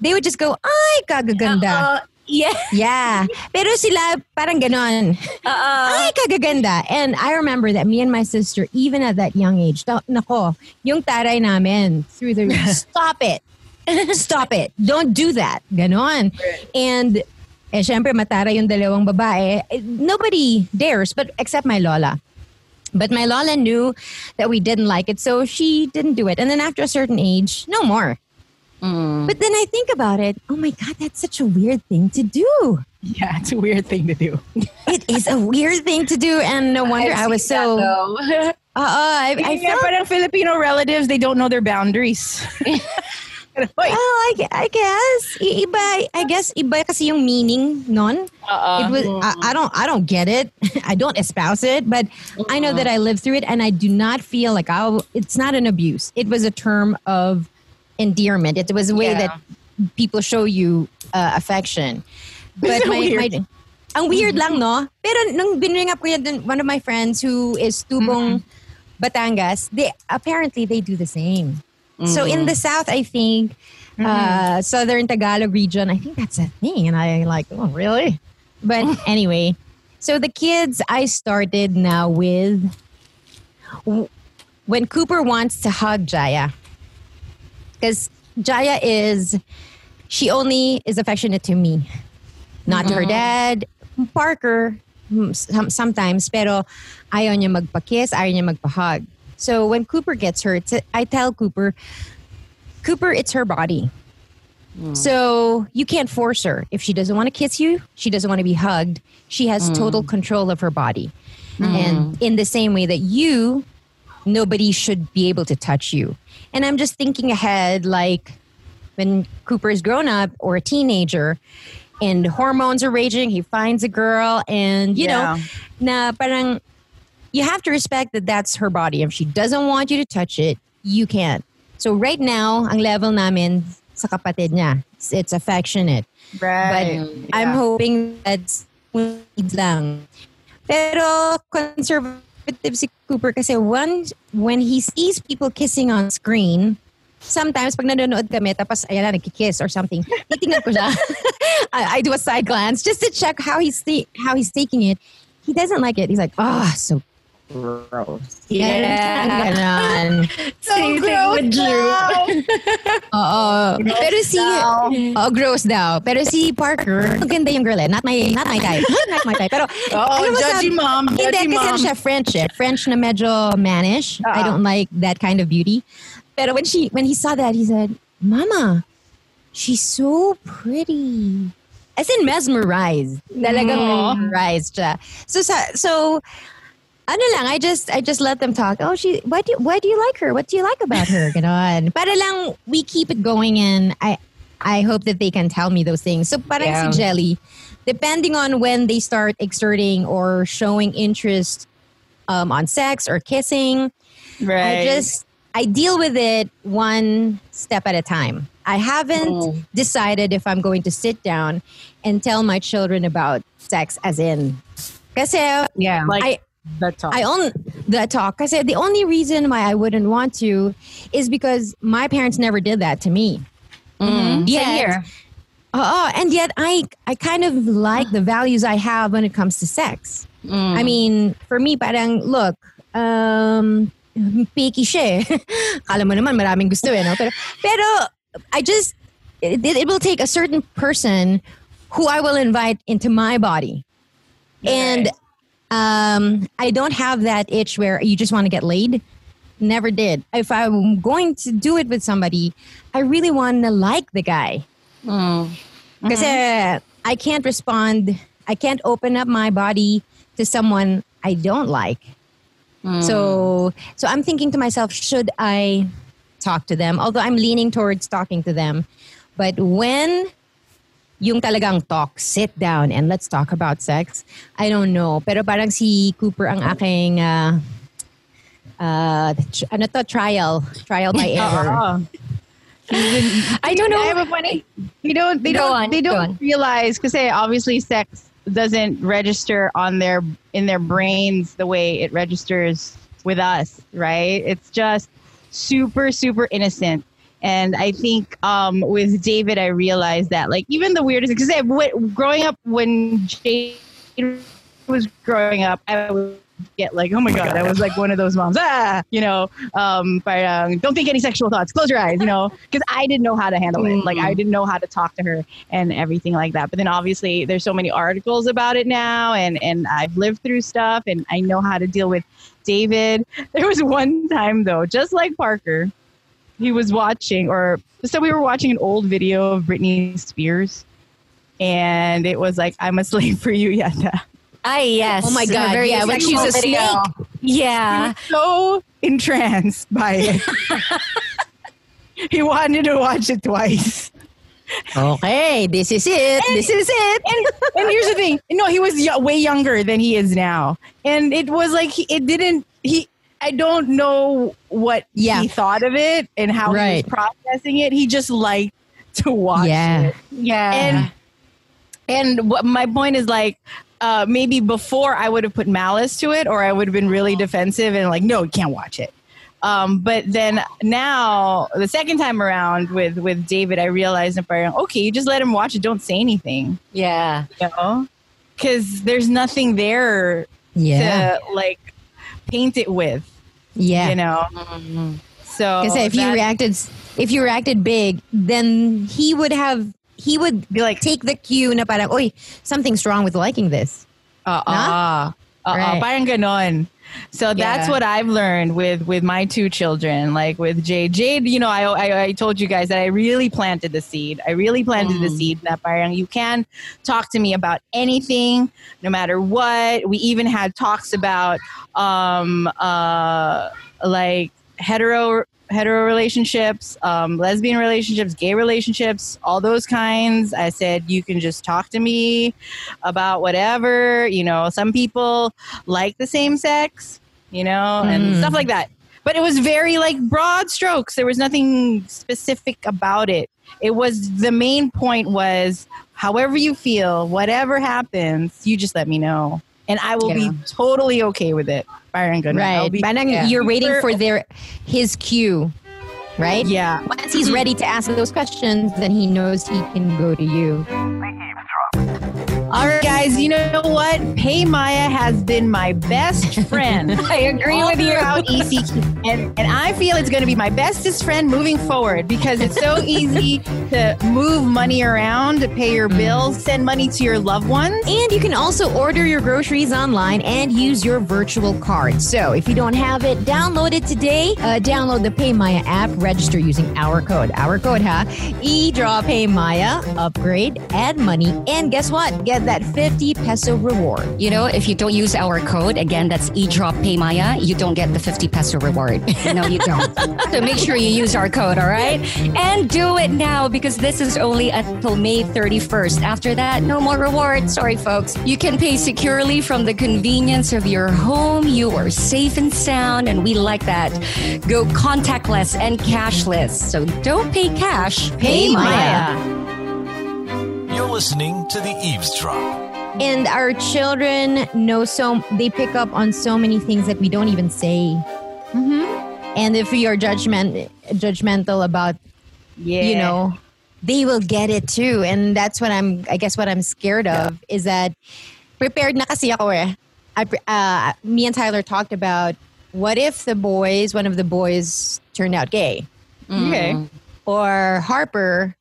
they would just go, ay, kagaganda. Yeah. Yeah. Pero sila parang ganon. Ay, kagaganda. And I remember that me and my sister, even at that young age, nako, yung taray namin through the stop it. Stop it. Don't do that. Ganon. And eh, syempre, matara yung dalawang babae. Eh, Nobody dares, but except my lola. But my lola knew that we didn't like it, so she didn't do it. And then after a certain age, no more. But then I think about it. Oh my God, that's such a weird thing to do. Yeah, it's a weird thing to do. It is a weird thing to do, and no wonder I was so. Uh, uh, I, I yeah, felt, Filipino relatives, they don't know their boundaries. well, I, gue- I guess I- iba. I guess iba kasi yung meaning non. Uh-uh. It was. I, I don't. I don't get it. I don't espouse it, but I know that I lived through it, and I do not feel like I. It's not an abuse. It was a term of endearment. It was a way Yeah. that people show you uh, affection. But my, Weird. my ang weird lang, no? Pero nung binring up ko yan, dun- one of my friends who is tubong Batangas, they apparently they do the same. So in the South, I think, uh, Southern Tagalog region, I think that's a thing. And I like, oh, really? But anyway, so the kids I started now with when Cooper wants to hug Jaya, because Jaya is, she only is affectionate to me, not to her dad. Parker, mm, some, sometimes, pero ayaw niya magpa-kiss, ayaw niya magpa-hug. So when Cooper gets hurt, I tell Cooper, Cooper, it's her body. Hmm. So you can't force her. If she doesn't want to kiss you, she doesn't want to be hugged, she has hmm. total control of her body. Hmm. And in the same way that you, nobody should be able to touch you. And I'm just thinking ahead, like when Cooper is grown up or a teenager and hormones are raging, he finds a girl and, you Yeah. know, na parang you have to respect that that's her body. If she doesn't want you to touch it, you can't. So right now, ang level namin sa kapatid niya, it's, it's affectionate. Right. But I'm hoping that's lang. Pero conservative si Cooper kasi once when he sees people kissing on screen, sometimes pag nanonood kami tapos ayan na nagkikiss or something, titingnan ko siya. I, I do a side glance just to check how he's thi- how he's taking it. He doesn't like it. He's like, ah, so gross. Yeah. Ganon. Same thing with Drew. Oo. Pero si Oh, gross daw. Pero si Parker, maganda yung girl eh. Not my not my type. not my type. Pero Oh, alam mo judgy mom, Hindi judgy kasi mom. ano siya French eh. French na medyo mannish. I don't like that kind of beauty. Pero when she when he saw that, he said, "Mama, she's so pretty." As in mesmerized. Talagang mesmerized siya. So sa, so ano lang, I just I just let them talk. Oh, she why do why do you like her? What do you like about her? Ganon. Para lang we keep it going and I I hope that they can tell me those things. So parang Yeah. si Jelly, depending on when they start exerting or showing interest um, on sex or kissing, Right. I just I deal with it one step at a time. I haven't decided if I'm going to sit down and tell my children about sex as in kasi yeah, like I the talk. I own the talk. I said the only reason why I wouldn't want to is because my parents never did that to me. Same Yet, here. uh, and yet I I kind of like the values I have when it comes to sex. I mean, for me, parang look, um, picky siya. Kala mo naman maraming gusto eh, no? Pero, pero I just it, it will take a certain person who I will invite into my body. And um, I don't have that itch where you just want to get laid. Never did. If I'm going to do it with somebody, I really want to like the guy. Oh. Because uh-huh. uh, I can't respond, I can't open up my body to someone I don't like. Hmm. So, so I'm thinking to myself, should I talk to them? Although I'm leaning towards talking to them. But when yung talagang talk, sit down and let's talk about sex, I don't know. Pero parang si Cooper ang aking, uh, uh, tr- ano to, trial. Trial by error. I don't know. I have a funny. They don't. They don't. on, they don't realize because obviously sex doesn't register on their in their brains the way it registers with us, right? It's just super super innocent. And I think um, with David, I realized that like even the weirdest because growing up when Jade was growing up, I would get like, oh my god, I was like one of those moms, ah, you know, um, parang, don't think any sexual thoughts, close your eyes, you know, because I didn't know how to handle it. Like I didn't know how to talk to her and everything like that. But then obviously there's so many articles about it now, and and I've lived through stuff, and I know how to deal with David. There was one time though, just like Parker, he was watching, or so we were watching an old video of Britney Spears, and it was like, "I'm a slave for you, Yata." Ah, yes. Oh my God, Very yeah, when she's a sexual video. snake. Yeah. He was so entranced by it. he wanted to watch it twice. Okay, this is it. this is it. And, and here's the thing. No, he was y- way younger than he is now. And it was like, he, it didn't, he, I don't know what Yeah. he thought of it and how Right. he was processing it. He just liked to watch Yeah. it. Yeah. And and what my point is like uh, maybe before I would have put malice to it, or I would have been really defensive and like, no, you can't watch it. Um, but then now, the second time around with with David, I realized, that, okay, you just let him watch it. Don't say anything, yeah. you know, because there's nothing there Yeah. to like paint it with, Yeah. you know. So Because if you reacted, if you reacted big, then he would have, he would be like, take the cue na parang, oy, something's wrong with liking this. Uh, uh, uh, Right. parang ganon. So that's Yeah. what I've learned with with my two children, like with Jade. Jade, you know, I, I I told you guys that I really planted the seed. I really planted the seed that parang you can talk to me about anything, no matter what. We even had talks about um uh like hetero hetero relationships, um, lesbian relationships, gay relationships, all those kinds. I said you can just talk to me about whatever. You know, some people like the same sex, you know, and Mm. stuff like that. But it was very like broad strokes. There was nothing specific about it. It was the main point was however you feel, whatever happens, you just let me know. And I will Yeah. be totally okay with it. Byron Goodman. I'll Right. be- Parang yeah. you're waiting for their his cue, right? Yeah. Once he's ready to ask those questions, then he knows he can go to you. All right, guys, you know what? Pay Maya has been my best friend. I agree with you. throughout ECQ. And, and I feel it's going to be my bestest friend moving forward because it's so easy to move money around, to pay your bills, send money to your loved ones. And you can also order your groceries online and use your virtual card. So if you don't have it, download it today. Uh, download the PayMaya app, register using our code. Our code, huh? E-Draw PayMaya, upgrade, add money, and guess what? Get that 50 peso reward. You know, if you don't use our code, again, that's eDrop Paymaya, you don't get the 50 peso reward. No, you don't. so make sure you use our code, all right? And do it now because this is only until May 31st. After that, no more rewards. Sorry, folks. You can pay securely from the convenience of your home. You are safe and sound, and we like that. Go contactless and cashless. So don't pay cash, pay, Pay Maya. You're listening to the Eavesdrop. And our children know so, they pick up on so many things that we don't even say. And if we are judgment, judgmental about Yeah. you know, they will get it too. And that's what I'm, I guess what I'm scared of is that prepared na kasi ako eh. I, uh, me and Tyler talked about what if the boys, one of the boys turned out gay? Okay. Or Harper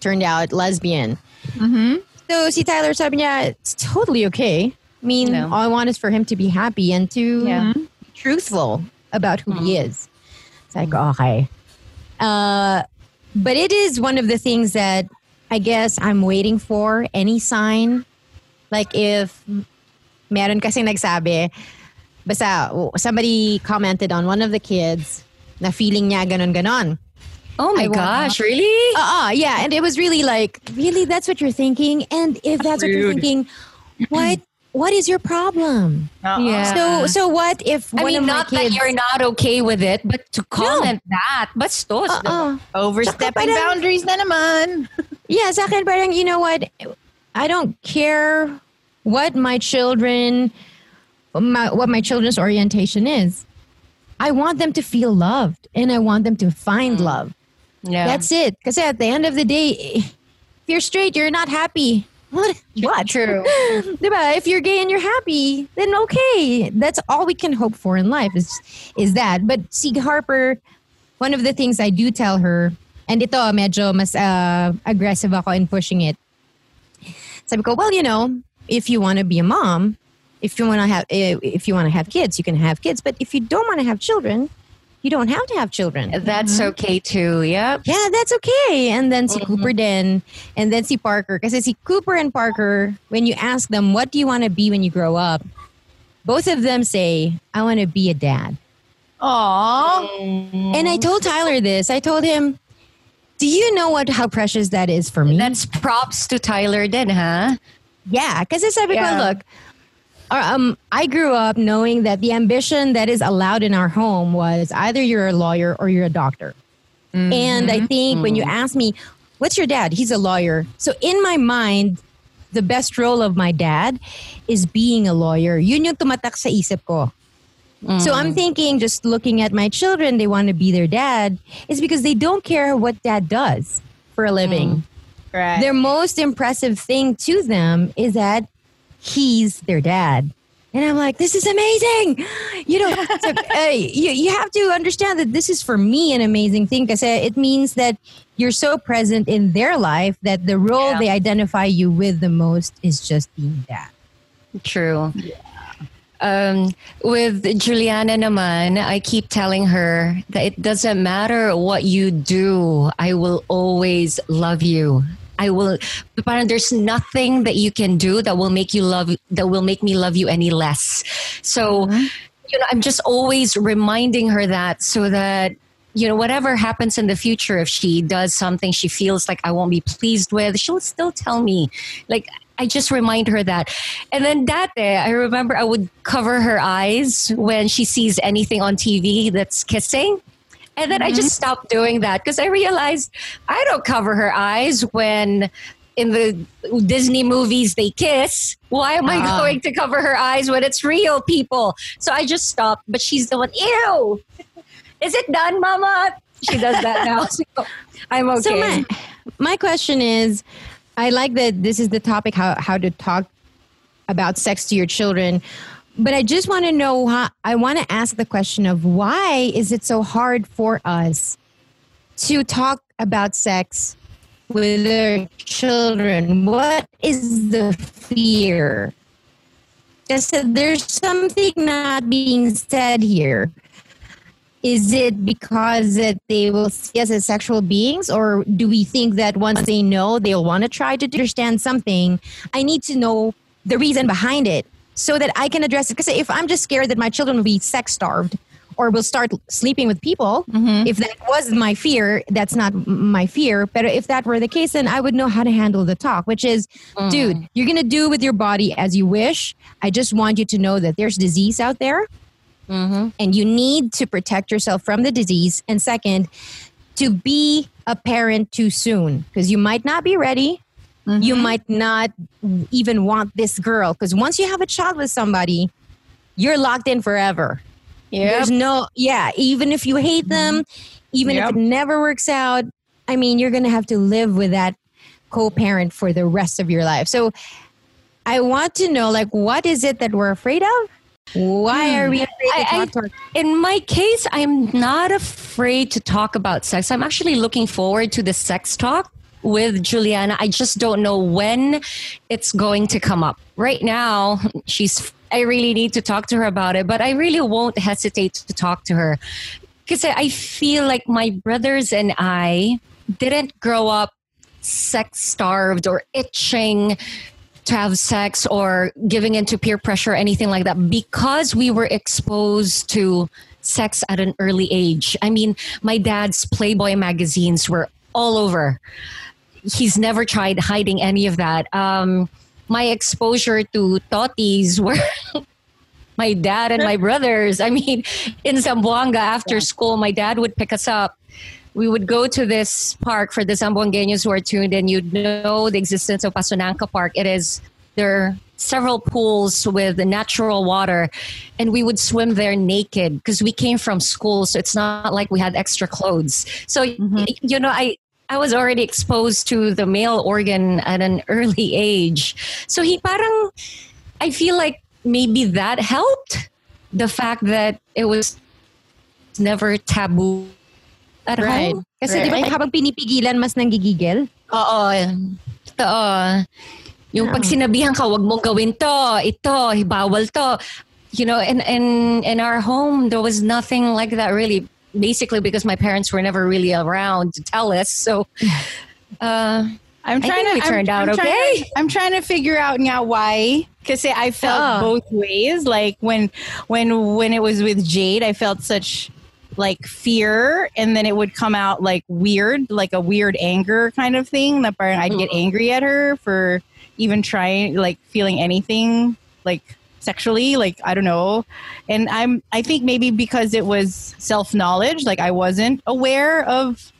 turned out lesbian. Mm-hmm. So see, Tyler sabi niya, it's totally okay. I mean, No. all I want is for him to be happy and to Yeah. be truthful about who he is. It's like, okay. Uh, but it is one of the things that I guess I'm waiting for any sign. Like if meron kasi nagsabi, basta somebody commented on one of the kids na feeling niya ganon ganon. Oh my I want- gosh, really? Uh, uh yeah, and it was really like, really, that's what you're thinking, and if that's what you're thinking, what what is your problem? Uh-uh. Yeah. So so what if I one mean, of my not that kids- you're not okay with it, but to comment that, bastos. Uh-uh. Overstepping Parang- boundaries na naman. Yeah, sa akin parang, you know what? I don't care what my children, my, what my children's orientation is. I want them to feel loved and I want them to find love. Yeah. That's it. Because at the end of the day, if you're straight, you're not happy. What? What? True. Diba? If you're gay and you're happy, then okay. That's all we can hope for in life is is that. But see, Harper, one of the things I do tell her, and ito medyo mas uh, aggressive ako in pushing it. Sabi ko, well, you know, if you want to be a mom, if you want to have eh, if you want to have kids, you can have kids. But if you don't want to have children, you don't have to have children. That's mm-hmm. okay too. Yeah. Yeah, that's okay. And then si mm-hmm. Cooper din, and then si Parker. Kasi si Cooper and Parker, when you ask them, what do you want to be when you grow up? Both of them say, I want to be a dad. Aww. And I told Tyler this. I told him, do you know what how precious that is for me? That's props to Tyler then, huh? Yeah, kasi sabi Yeah. look, um, I grew up knowing that the ambition that is allowed in our home was either you're a lawyer or you're a doctor. And I mm-hmm. think when you mm. ask me, what's your dad? He's a lawyer. So in my mind, the best role of my dad is being a lawyer. Yun yung tumatak sa isip ko. So I'm mm. thinking, just looking at my children, they want to be their dad, is because they don't care what dad does for a living. Mm. Right. Their most impressive thing to them is that he's their dad. And I'm like, this is amazing. You know, uh, you, you have to understand that this is for me an amazing thing because it means that you're so present in their life that the role Yeah. they identify you with the most is just being dad. True. Um, with Juliana naman, I keep telling her that it doesn't matter what you do, I will always love you. I will parang there's nothing that you can do that will make you love that will make me love you any less. So mm-hmm. you know, I'm just always reminding her that so that you know whatever happens in the future if she does something she feels like I won't be pleased with, she'll still tell me. Like I just remind her that. And then that day, I remember I would cover her eyes when she sees anything on TV that's kissing. And then I just stopped doing that because I realized I don't cover her eyes when in the Disney movies they kiss. Why am I Ah. going to cover her eyes when it's real people? So I just stopped. But she's the one, ew, is it done, mama? She does that now. So I'm okay. So my, my question is, I like that this is the topic how how to talk about sex to your children, but I just want to know how I want to ask the question of why is it so hard for us to talk about sex with our children? What is the fear? I said there's something not being said here. Is it because that they will see us as sexual beings, or do we think that once they know, they'll want to try to understand something? I need to know the reason behind it so that I can address it. Because if I'm just scared that my children will be sex starved or will start sleeping with people, mm-hmm. if that was my fear, that's not my fear. But if that were the case, then I would know how to handle the talk, which is, mm. dude, you're going to do with your body as you wish. I just want you to know that there's disease out there mm-hmm. and you need to protect yourself from the disease. And second, to be a parent too soon because you might not be ready. You mm-hmm. might not even want this girl because once you have a child with somebody, you're locked in forever. Yeah. There's no, yeah, even if you hate them, mm-hmm. even Yep. if it never works out, I mean, you're going to have to live with that co parent for the rest of your life. So I want to know, like, what is it that we're afraid of? Why hmm. are we afraid to I- I- talk to our in my case, I'm not afraid to talk about sex. I'm actually looking forward to the sex talk with Juliana. I just don't know when it's going to come up. Right now, she's I really need to talk to her about it, but I really won't hesitate to talk to her because I feel like my brothers and I didn't grow up sex starved or itching to have sex or giving into peer pressure or anything like that because we were exposed to sex at an early age. I mean, my dad's Playboy magazines were all over. He's never tried hiding any of that. Um, my exposure to totis were my dad and my brothers. I mean, in Zamboanga after school, my dad would pick us up. We would go to this park for the Zamboangueños who are tuned in. You'd know the existence of Pasonanca Park. It is there are several pools with the natural water, and we would swim there naked because we came from school, so it's not like we had extra clothes. So y- you know, I I was already exposed to the male organ at an early age. So he parang I feel like maybe that helped the fact that it was never taboo at Right. home. Kasi di ba habang pinipigilan, mas nanggigigil? Oo. Oo. Yung pag sinabihan ka, wag mong gawin to, ito, bawal to. You know, in, in, in our home, there was nothing like that really. Basically, because my parents were never really around to tell us. So, uh, I'm trying to. we I'm- turned out I'm trying okay. to- I'm trying to figure out now why. Because I felt Oh. both ways. Like when when when it was with Jade, I felt such like fear, and then it would come out like weird, like a weird anger kind of thing. That I'd get angry at her for even trying, like feeling anything like sexually like i don't know and i'm i think maybe because it was self knowledge like i wasn't aware of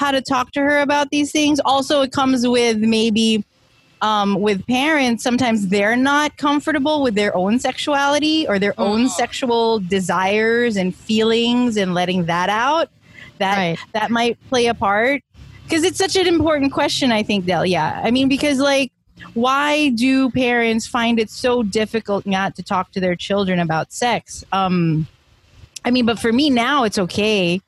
how to talk to her about these things. Also, it comes with maybe um, with parents, sometimes they're not comfortable with their own sexuality or their own sexual desires and feelings and letting that out. That that might play a part because it's such an important question. I think, Del. Yeah, I mean, because like. Why do parents find it so difficult not to talk to their children about sex? Um, I mean, but for me now, it's okay,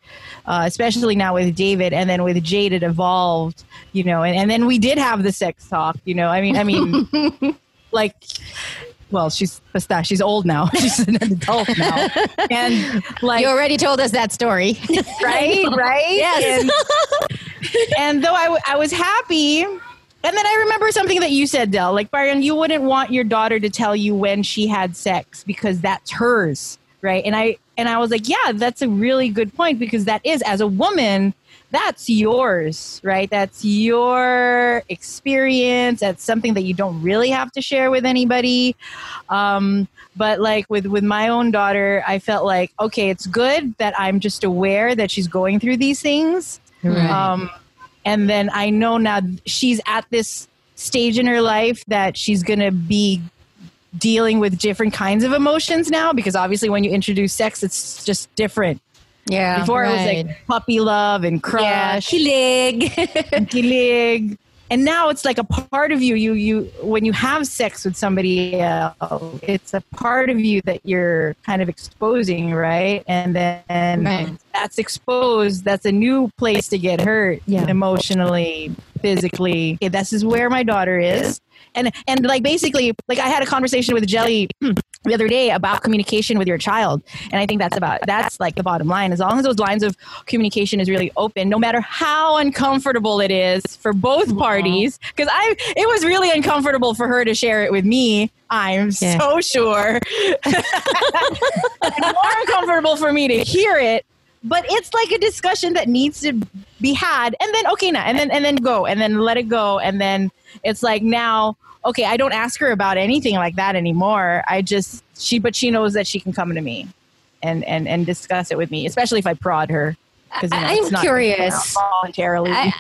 uh, especially now with David, and then with Jade, it evolved, you know, and, and then we did have the sex talk, you know. I mean, I mean, like, well, she's basta, she's old now, she's an adult now, and like You already told us that story. right, right, Yes. And, and though I, w- I was happy. And then I remember something that you said, Del. Like, Byron, you wouldn't want your daughter to tell you when she had sex because that's hers, right? And I and I was like, yeah, that's a really good point because that is, as a woman, that's yours, right? That's your experience. That's something that you don't really have to share with anybody. Um, but like with with my own daughter, I felt like, okay, it's good that I'm just aware that she's going through these things. Right. Um, and then I know now she's at this stage in her life that she's going to be dealing with different kinds of emotions now because obviously when you introduce sex it's just different. Yeah, Before it was like puppy love and crush. yeah, kilig. kilig. And now it's like a part of you. You you when you have sex with somebody else, it's a part of you that you're kind of exposing, right? And then that's exposed. That's a new place to get hurt yeah. emotionally, physically. Okay, this is where my daughter is. And and like basically, like I had a conversation with Jelly hmm, the other day about communication with your child, and I think that's about that's like the bottom line. As long as those lines of communication is really open, no matter how uncomfortable it is for both parties, because I it was really uncomfortable for her to share it with me. I'm Yeah. so sure, more uncomfortable for me to hear it but it's like a discussion that needs to be had and then okay now and then and then go and then let it go and then it's like now okay i don't ask her about anything like that anymore i just she but she knows that she can come to me and and and discuss it with me especially if i prod her 'Cause, you know, I, I'm not curious. voluntarily I-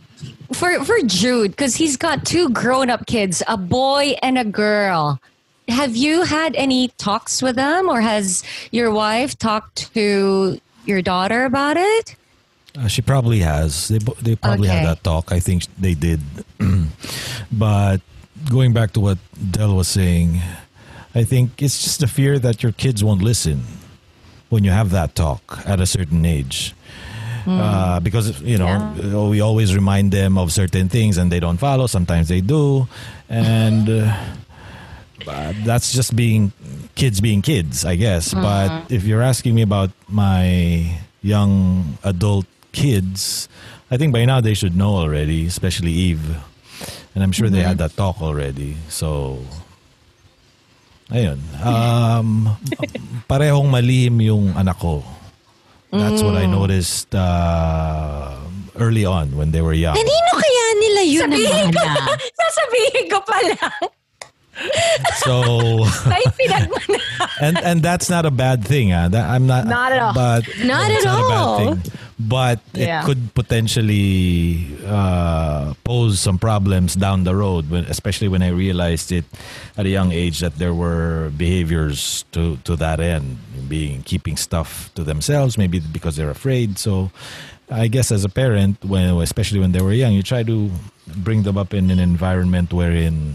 for for Jude because he's got two grown up kids, a boy and a girl. Have you had any talks with them, or has your wife talked to your daughter about it? Uh, she probably has. They they probably Okay. had that talk. I think they did. but going back to what Del was saying, I think it's just the fear that your kids won't listen when you have that talk at a certain age. Uh, because you know uh, we always remind them of certain things and they don't follow. Sometimes they do, and uh, that's just being kids being kids, I guess. But if you're asking me about my young adult kids, I think by now they should know already, especially Eve. And I'm sure they had that talk already. So, ayun. Um, parehong malihim yung anak ko. That's what I Mm. noticed uh, early on when they were young. Kanino kaya nila yun Sabihin ko, namana? sasabihin ko pa lang. So, and and that's not a bad thing. Ah. That, I'm not. Not at all. But Not at not a bad all. But Yeah. it could potentially uh, pose some problems down the road, when, especially when I realized it at a young age that there were behaviors to, to that end, being keeping stuff to themselves, maybe because they're afraid. So I guess as a parent, when especially when they were young, you try to bring them up in an environment wherein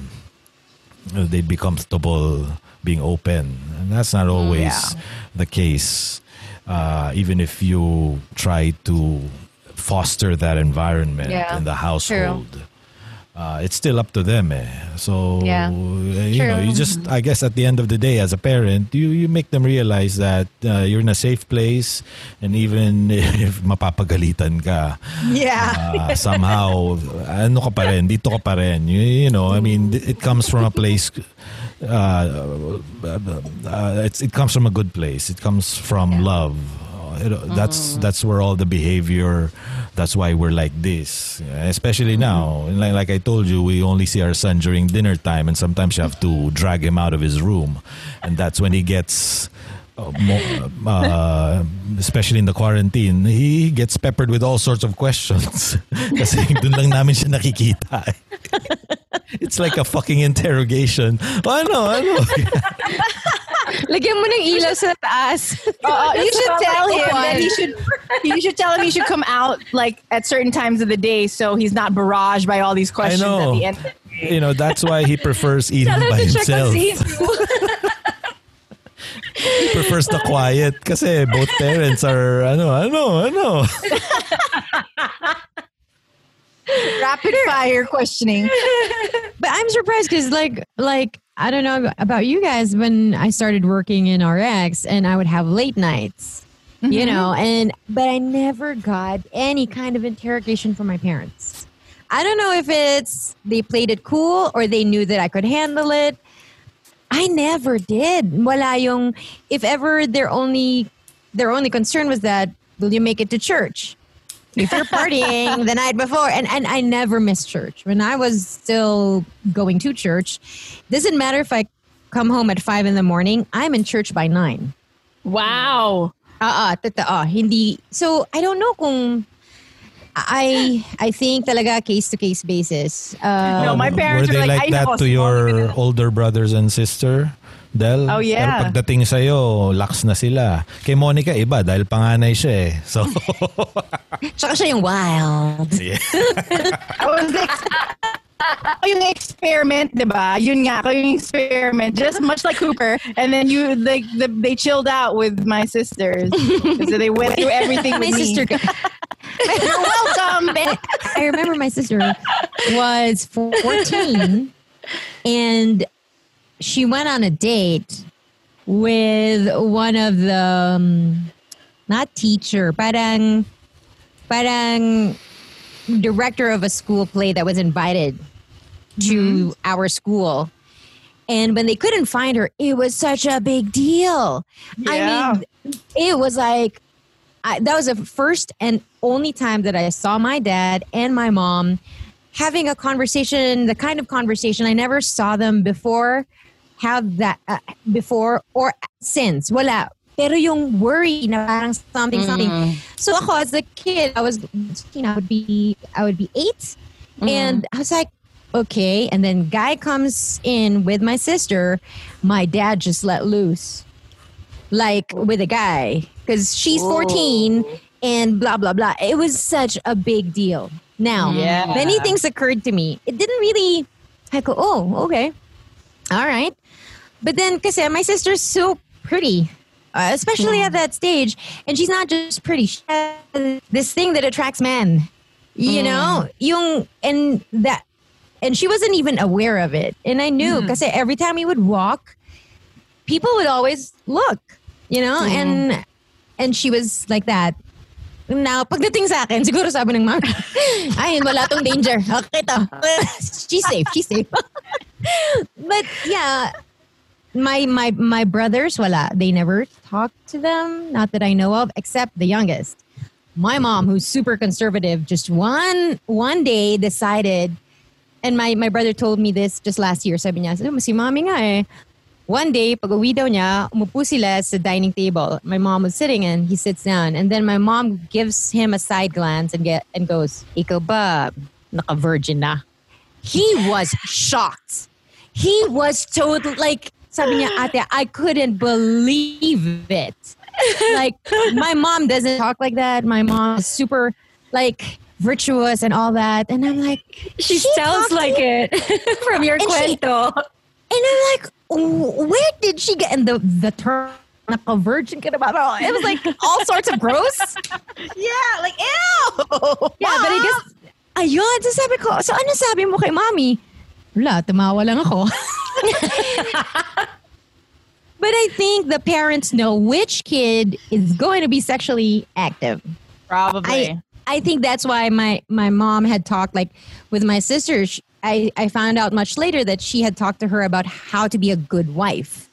uh, they'd be comfortable being open. And that's not always Yeah. the case. Uh, even if you try to foster that environment Yeah, in the household, uh, it's still up to them. Eh. So, Yeah, uh, you know, true. you just, I guess at the end of the day, as a parent, you, you make them realize that uh, you're in a safe place. And even if mapapagalitan ka, Yeah. uh, somehow ano ka pa rin dito ka pa rin you, you know I mean it comes from a place uh, uh, it comes from a good place. It comes from love. Uh, you know, that's that's where all the behavior that's why we're like this. Especially now. Like, like I told you we only see our son during dinner time and sometimes you have to drag him out of his room. And that's when he gets uh, mo- uh, especially in the quarantine, he gets peppered with all sorts of questions. Kasi dun lang namin siya nakikita. It's like a fucking interrogation. Oh, ano, ano? Lagyan mo ng ilaw sa taas. Uh, you should tell I him that want. he should. You should tell him he should come out like at certain times of the day, so he's not barraged by all these I questions at the end. The. You know, that's why he prefers eating Tell him by to himself. Zizu. He prefers the quiet kasi both parents are ano, ano, ano. Rapid fire questioning. But I'm surprised because, like, like I don't know about you guys. When I started working in RX, and I would have late nights, you Mhm. know, and but I never got any kind of interrogation from my parents. I don't know if it's they played it cool or they knew that I could handle it. I never did. Wala yung if ever their only their only concern was that will you make it to church? If you're partying the night before and and I never missed church. When I was still going to church, doesn't matter if I come home at 5 in the morning, I'm in church by 9. Wow. Ah, ah, totoo. Hindi so I don't know kung I I think talaga case to case basis. Uh, Um, Were they like, that to your older brothers and sister? Del? Oh, yeah. Pero pagdating sa'yo, lax na sila. Kay Monica, iba dahil panganay siya eh. So, Tsaka siya yung wild. yeah. I was ex- ako yung experiment, di ba? Yun nga, ako yung experiment. Just much like Cooper. And then you, like, the, they chilled out with my sisters. so they went through everything my with me. sister. You're welcome. I remember my sister was 14 and she went on a date with one of the um, not teacher, parang parang director of a school play that was invited to our school. And when they couldn't find her, it was such a big deal. I mean, it was like I, that was the first and only time that I saw my dad and my mom having a conversation, the kind of conversation I never saw them before have that uh, before or since. Wala. Pero yung worry na parang something, something. Mm. So ako as a kid, I was, you know, I would be, I would be 8 and I was like, okay. And then guy comes in with my sister. My dad just let loose like with a guy because she's 14 and blah blah blah it was such a big deal now Yeah. many things occurred to me it didn't really i go oh okay all right. But then because my sister's so pretty uh, especially at that stage and she's not just pretty she has this thing that attracts men you Mm. know? Yung and that and she wasn't even aware of it. And i knew because every time we would walk people would always look, you know, and and she was like that. Now, pagdating sa akin, siguro sabi ng mama, ay, wala tong danger. Okay to. she's safe, she's safe. but yeah, my my my brothers, wala. They never talked to them, not that I know of, except the youngest. My mom, who's super conservative, just one one day decided, and my my brother told me this just last year. Sabi niya, "Oh, si mami nga eh, one day, pag uwi daw niya, umupo sila sa dining table. My mom was sitting and he sits down. And then my mom gives him a side glance and get and goes, Ikaw ba, naka-virgin na? He was shocked. He was total, like, sabi niya, ate, I couldn't believe it. Like, my mom doesn't talk like that. My mom is super, like, virtuous and all that. And I'm like, She sounds talked like it from your And she- cuento. and I'm like, "W- where did she get? in the the term naka-virgin ka na ba? It was like all sorts of gross. Yeah, like ew. Yeah, but I guess, ayun, so sabi ko, so ano sabi mo kay mommy? Wala, tumawa lang ako. but I think the parents know which kid is going to be sexually active. Probably. I, I think that's why my, my mom had talked like with my sister. sh I, I found out much later that she had talked to her about how to be a good wife.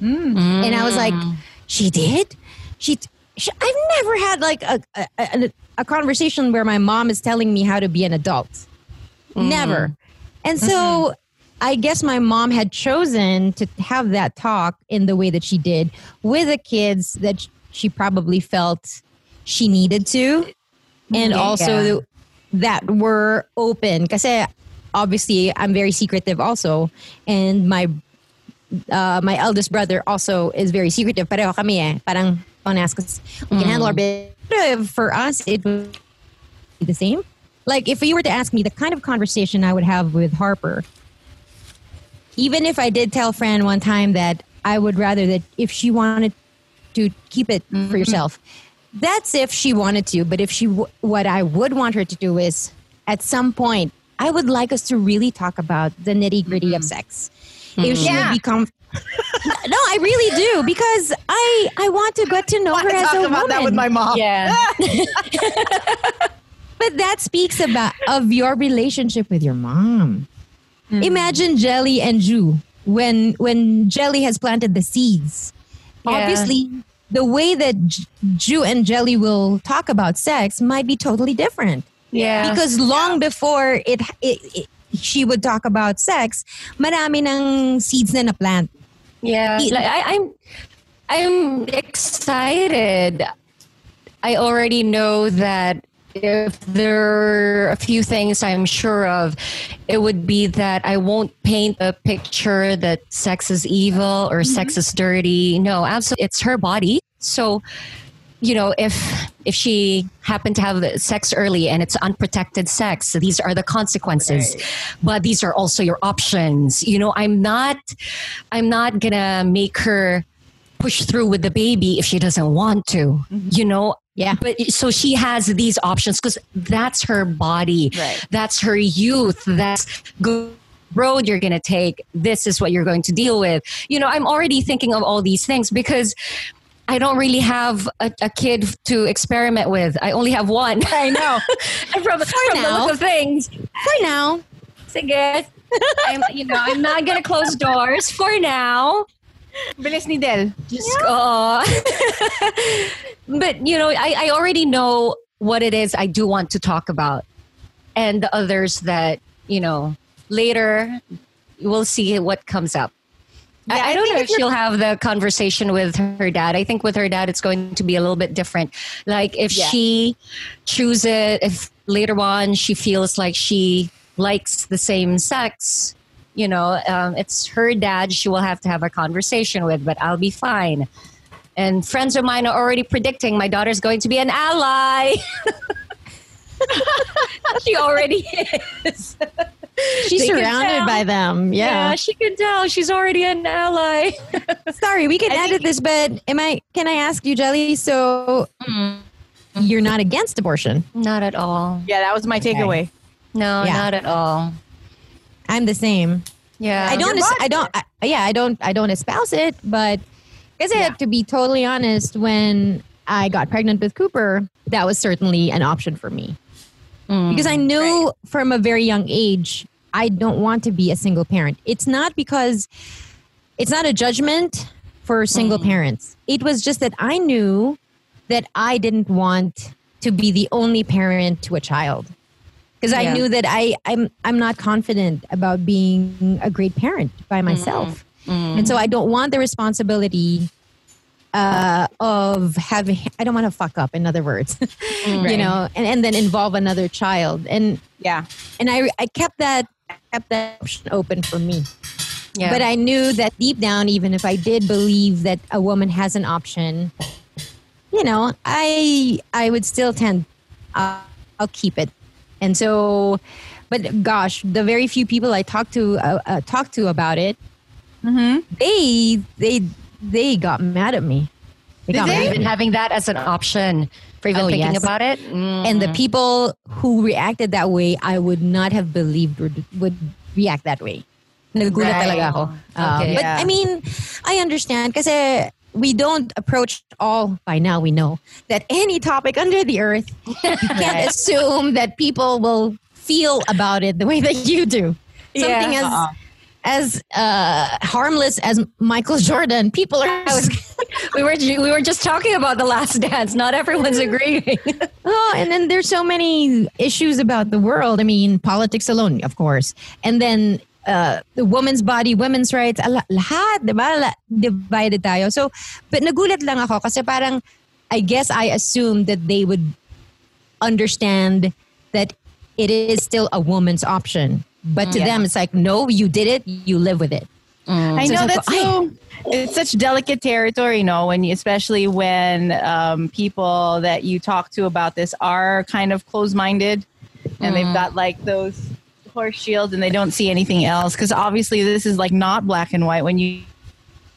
Mm. And I was like, she did? She, she I've never had like a, a, a, conversation where my mom is telling me how to be an adult. Mm. Never. And so I guess my mom had chosen to have that talk in the way that she did with the kids that she probably felt she needed to. And Yeah. also that were open. Kasi obviously I'm very secretive also. And my uh, my eldest brother also is very secretive. Pareho kami eh. Parang honest because we can handle our business. For us, it would be the same. Like if you were to ask me the kind of conversation I would have with Harper, even if I did tell Fran one time that I would rather that if she wanted to keep it for yourself, that's if she wanted to. But if she, w- what I would want her to do is at some point, I would like us to really talk about the nitty gritty of mm-hmm. sex. If she Yeah. would become, no, I really do because I I want to get to know her I as talk a about that with my mom. Yeah. But that speaks about of your relationship with your mom. Mm. Imagine Jelly and Ju when when Jelly has planted the seeds. Yeah. Obviously, the way that J- Ju and Jelly will talk about sex might be totally different. Yeah. Because long before it, it, it she would talk about sex, marami ng seeds na na-plant. Yeah, like I, I'm, I'm excited. I already know that if there are a few things I'm sure of, it would be that I won't paint a picture that sex is evil or sex mm-hmm. is dirty. No, absolutely, it's her body. So, you know, if if she happened to have sex early and it's unprotected sex, these are the consequences. But these are also your options. You know, I'm not I'm not gonna make her push through with the baby if she doesn't want to. Mm-hmm. You know, Yeah. but so she has these options because that's her body. Right. That's her youth. That's good road you're going to take. This is what you're going to deal with. You know, I'm already thinking of all these things because I don't really have a, a kid to experiment with. I only have one. I know. from from the now. look of things. For now, Sige. I'm, you know, I'm not going to close doors for now. Bilis ni Del. Just uh, but you know, I, I already know what it is I do want to talk about, and the others that you know later we'll see what comes up. I, Yeah, I I don't know if she'll have the conversation with her dad. I think with her dad, it's going to be a little bit different. Like if Yeah. she chooses it, if later on she feels like she likes the same sex, you know, um, it's her dad she will have to have a conversation with, but I'll be fine. And friends of mine are already predicting my daughter's going to be an ally. she already is. she's They surrounded by them. Yeah. Yeah. she can tell she's already an ally. Sorry, we can edit this, but am I? Can I ask you, Jelly? So mm-hmm. you're not against abortion? Not at all. Yeah, that was my takeaway. No, Yeah. not at all. I'm the same. Yeah. I don't. Your I don't. I, yeah, I don't. I don't espouse it, but because I had to be totally honest, when I got pregnant with Cooper, that was certainly an option for me because I mm, knew from a very young age I don't want to be a single parent. It's not because it's not a judgment for single mm. parents. It was just that I knew that I didn't want to be the only parent to a child because I knew that I I'm I'm not confident about being a great parent by myself. Mm. And so I don't want the responsibility uh, of having, I don't want to fuck up, in other words, you know, and, and then involve another child. And yeah, and I, I kept that, kept that option open for me. Yeah. But I knew that deep down, even if I did believe that a woman has an option, you know, I I would still tend, uh, I'll keep it. And so, but gosh, the very few people I talked to uh, uh, talked to about it, they they they got mad at me. They got mad at Even having that as an option for even Oh, thinking yes. about it. And the people who reacted that way, I would not have believed would, would react that way. Nagulat Right. talaga ako. Um, Okay. But Yeah. I mean, I understand kasi we don't approach all, by now we know, that any topic under the earth, you can't assume that people will feel about it the way that you do. Something Yeah. as Uh-uh. As uh, harmless as Michael Jordan. People are we were we were just talking about the last dance. Not everyone's agreeing. oh, and then there's so many issues about the world. I mean, politics alone, of course, and then uh, the woman's body, women's rights, lahat, di ba? Divided tayo. So, but nagulat lang ako kasi parang, I guess I assumed that they would understand that it is still a woman's option. But to Yeah. them, it's like, no, you did it, you live with it. I So know it's that's like, so. It's such delicate territory, you know, when you, especially when um, people that you talk to about this are kind of closed-minded, and they've Mm. got like those horse shields, and they don't see anything else. Because obviously, this is like not black and white when you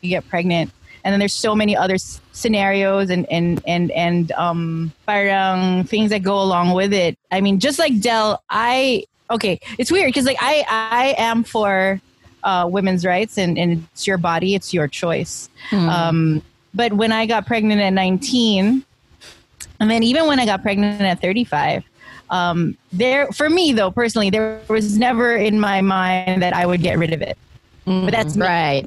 you get pregnant, and then there's so many other s- scenarios and and and and um, parang things that go along with it. I mean, just like Del, I okay, it's weird because like I I am for uh, women's rights and, and it's your body, it's your choice. Hmm. Um, but when I got pregnant at 19, and then even when I got pregnant at 35, um, there for me though personally, there was never in my mind that I would get rid of it. But that's me. right.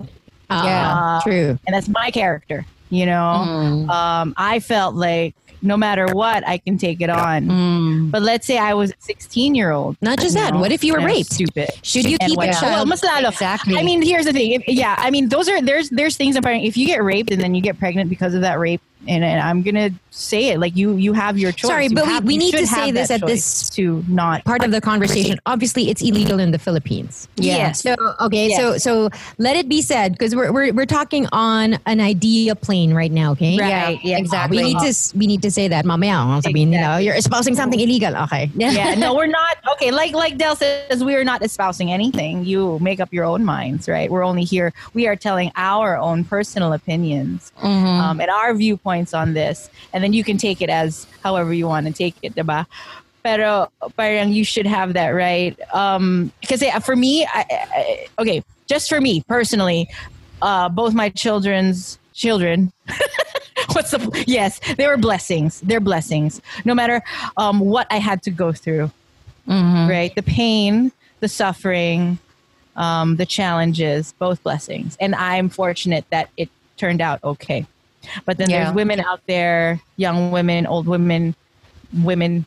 Uh, true. and that's my character. You know, um, I felt like no matter what, I can take it on. Mm. But let's say I was a 16 year old. Not just that. What if you were raped? Stupid. Should you keep a child? Well. Exactly. I mean, here's the thing. If, yeah, I mean, those are there's there's things about if you get raped and then you get pregnant because of that rape, and, and I'm gonna say it like you you have your choice. Sorry, You but we, have- we you need to say this at this to not part of the conversation. Obviously, it's illegal in the Philippines. Yes. So okay, so Yes. so let it be said because we're, we're we're talking on an idea plane right now. Okay. Right, yeah, exactly. We need to we need to say that. Mamaya, ang sabihin nila, you're espousing something illegal. Okay. yeah, no, we're not. Okay, like like Del says, we are not espousing anything. You make up your own minds, right? We're only here. We are telling our own personal opinions um, and our viewpoints on this, and then you can take it as however you want to take it, diba? Pero parang you should have that right. Um, because yeah, for me, I, I, okay, just for me personally, uh, both my children's children what's the yes they were blessings they're blessings. No matter um, what i had to go through right? The pain the suffering um, the challenges both blessings. And i'm fortunate that it turned out okay but then Yeah. there's women out there young women old women women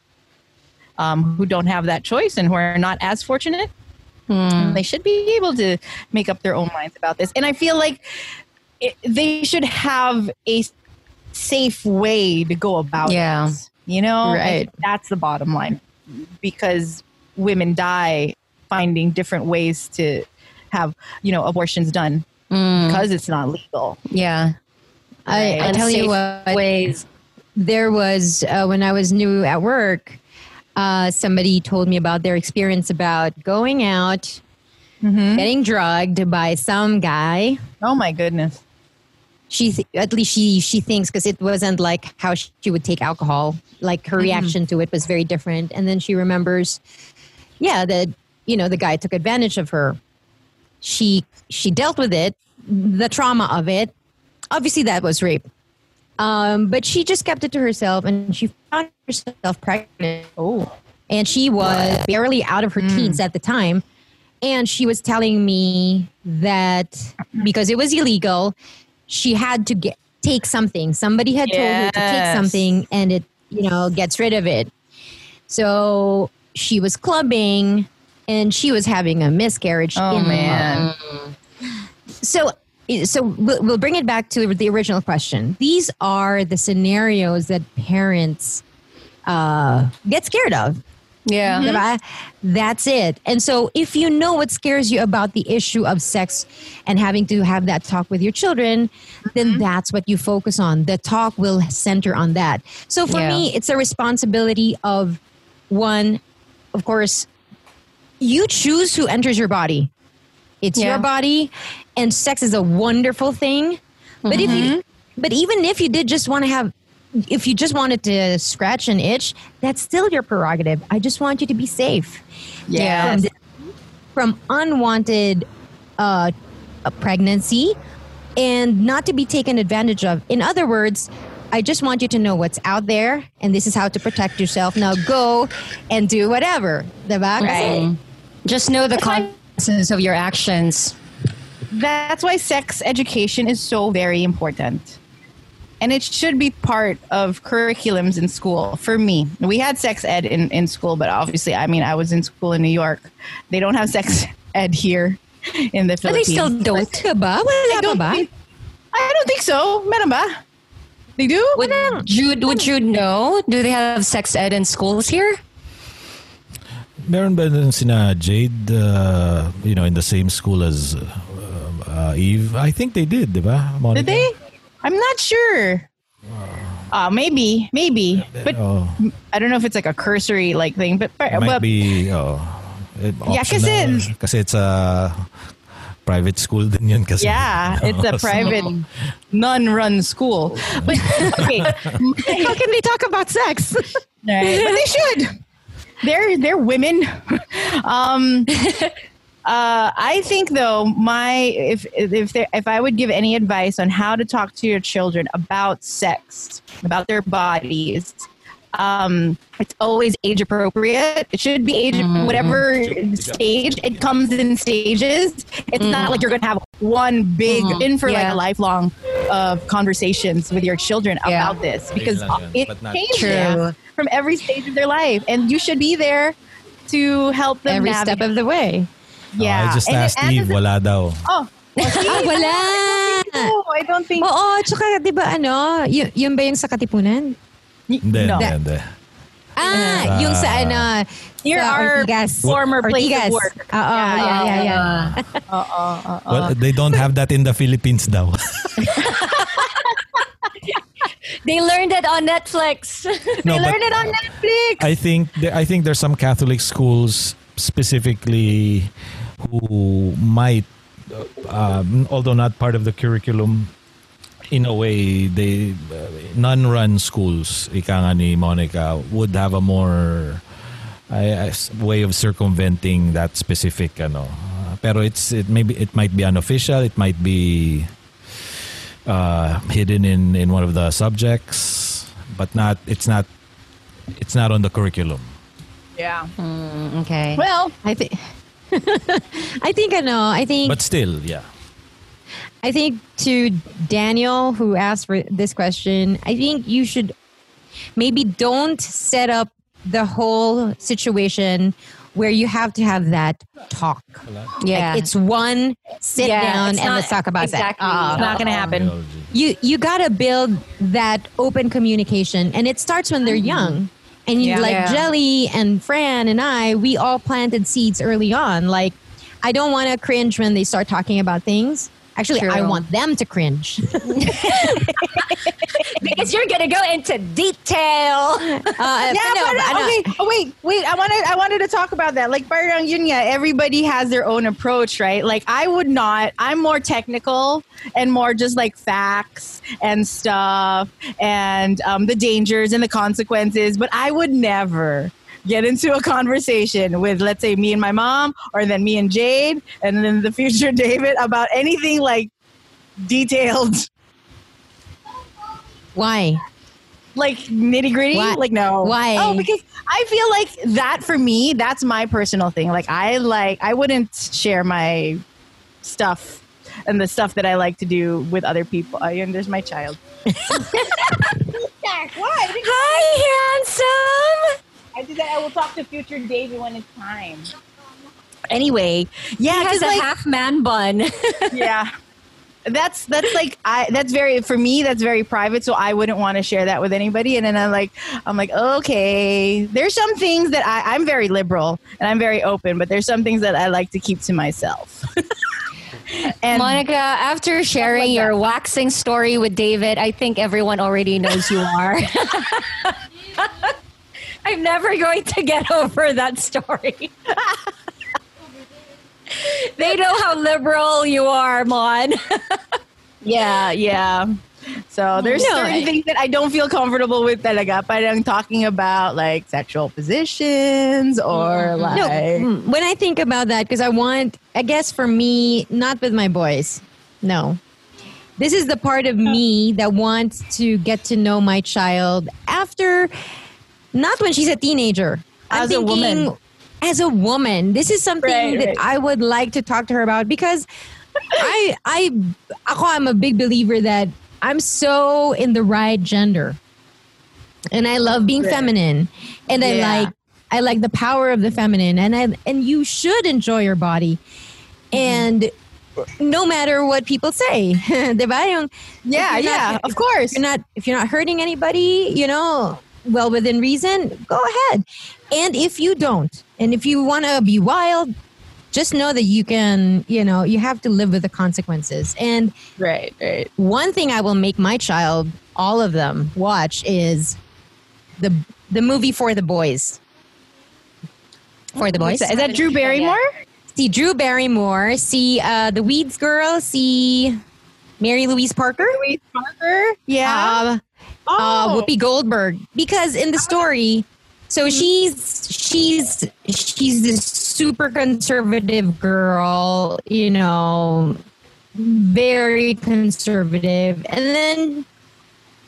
um, who don't have that choice and who are not as fortunate they should be able to make up their own minds about this and i feel like it, they should have a safe way to go about Yeah. it. You know, Right. that's the bottom line because women die finding different ways to have, you know, abortions done because it's not legal. Yeah. I, I tell you what, ways. there was uh, when I was new at work. Uh, somebody told me about their experience about going out, getting drugged by some guy. Oh my goodness. She th- at least she she thinks because it wasn't like how she would take alcohol. Like her reaction to it was very different, and then she remembers, yeah, that you know the guy took advantage of her. She she dealt with it, the trauma of it. Obviously, that was rape. Um, but she just kept it to herself and she found herself pregnant. Oh. And she was barely out of her teens at the time. And she was telling me that because it was illegal, she had to get take something. Somebody had told her to take something and it, you know, gets rid of it. So she was clubbing and she was having a miscarriage Oh in the man. so so we'll, bring it back to the original question. These are the scenarios that parents uh, get scared of. Yeah. Diba? That's it. And so if you know what scares you about the issue of sex and having to have that talk with your children, then that's what you focus on. The talk will center on that. So for Yeah. me, it's a responsibility of one, of course, you choose who enters your body. It's Yeah. your body and sex is a wonderful thing. But if you but even if you did just want to have if you just wanted to scratch an itch, that's still your prerogative. I just want you to be safe. Yeah. From, from unwanted uh, a pregnancy and not to be taken advantage of. In other words, I just want you to know what's out there and this is how to protect yourself. Now go and do whatever. Right. Just know the consequences of your actions. That's why sex education is so very important. And it should be part of curriculums in school. For me, we had sex ed in, in school, but obviously, I mean, I was in school in New York. They don't have sex ed here in the But they still don't. Diba? Wala I don't, ba? think, I don't think so. Meron ba? They do? Would Jude would Jude know? Do they have sex ed in schools here? Meron ba din sina Jade, uh, you know, in the same school as uh, Eve? I think they did, di ba? Monica? Did they? I'm not sure. Uh, maybe, maybe, but Oh, I don't know if it's like a cursory like thing. But, but, it might but be, oh, it, Yeah, because optional. kasi it's a private school din yun kasi. yeah, it's a So- private nun-run school. But okay, How can they talk about sex? Right. but they should. They're they're women. um, uh, I think though, my if if there, if I would give any advice on how to talk to your children about sex, about their bodies, um, it's always age appropriate. It should be age whatever stage. It comes in stages. It's not like you're gonna have one big in for like a lifelong of conversations with your children Yeah. about this because it but changes from every stage of their life, and you should be there to help them Every step of the way. Yeah, Oh, I just And- asked and- Eve, wala daw. Oh, Ah, wala. no, I don't think. Oo, tsaka di ba ano, y- yun ba yung sa Katipunan? Hindi, no. hindi, hindi. Ah, yung sa ano, Near sa our Ortigas. former place of Ortigas. work. Oo, yeah, yeah, yeah. Well, they don't have that in the Philippines daw. They learned it on Netflix. no, They but learned it on Netflix. I think I think there's some Catholic schools specifically who might, uh, um, although not part of the curriculum, in a way they uh, nun-run schools, ika nga ni Monica, would have a more I- I- s- way of circumventing that specific ano. Uh, pero it's it maybe it might be unofficial, it might be uh, hidden in in one of the subjects, but not it's not it's not on the curriculum. Yeah. Okay. Well, I think I think I know. I think But still, yeah. I think to Daniel who asked for this question, I think you should maybe don't set up the whole situation where you have to have that talk. Yeah. Like it's one sit Yeah, down and not- let's talk about exactly. that. it's not gonna happen. You you gotta build that open communication, and it starts when they're mm-hmm. young. And Yeah. like Yeah. Jelly and Fran and I, we all planted seeds early on. Like, I don't want to cringe when they start talking about things. Actually, I want them to cringe. because you're gonna go into detail. Uh, Yeah, no, but, ano, okay. Oh, wait, wait. I wanted, I wanted to talk about that. Like, parang yun nga, everybody has their own approach, right? Like, I would not. I'm more technical and more just like facts and stuff and um, the dangers and the consequences. But I would never get into a conversation with, let's say, me and my mom, or then me and Jade, and then the future David about anything like detailed, Why? like nitty gritty. Like, no. Why? Oh, because I feel like that for me, that's my personal thing. Like, I like, I wouldn't share my stuff and the stuff that I like to do with other people. Ayun, there's my child. what? Hi, handsome. I did that. I will talk to future David when it's time. Anyway, yeah, He has a like, half man bun. yeah. that's that's like I that's very for me that's very private so I wouldn't want to share that with anybody and then I'm like I'm like okay there's some things that I, I'm very liberal and I'm very open but there's some things that I like to keep to myself and Monica, after sharing like your waxing story with David, I think everyone already knows you are. I'm never going to get over that story. they know how liberal you are, Mon. yeah, yeah. So there's no, certain I, things that I don't feel comfortable with talaga. I'm talking about like sexual positions or like. No, mm, when I think about that, because I want, I guess for me, not with my boys. No. This is the part of me that wants to get to know my child after, not when she's a teenager. As I'm thinking, a woman. As a woman. This is something right, that right. I would like to talk to her about because I I I'm a big believer that I'm so in the right gender. And I love being feminine. And I like I like the power of the feminine and I and you should enjoy your body. Mm-hmm. And no matter what people say. Yeah, yeah, not, of course. If you're not if you're not hurting anybody, you know, well within reason, go ahead. And if you don't, and if you want to be wild, just know that you can, you know, you have to live with the consequences. And right, right. One thing I will make my child, all of them, watch is the the movie for the boys. For the boys. Is that Drew Barrymore? See Drew Barrymore. See uh, the Weeds girl. See Mary Louise Parker. Louise Parker. Yeah. Uh, oh. Uh, Whoopi Goldberg. Because in the story, so she's she's she's this super conservative girl, you know, very conservative. And then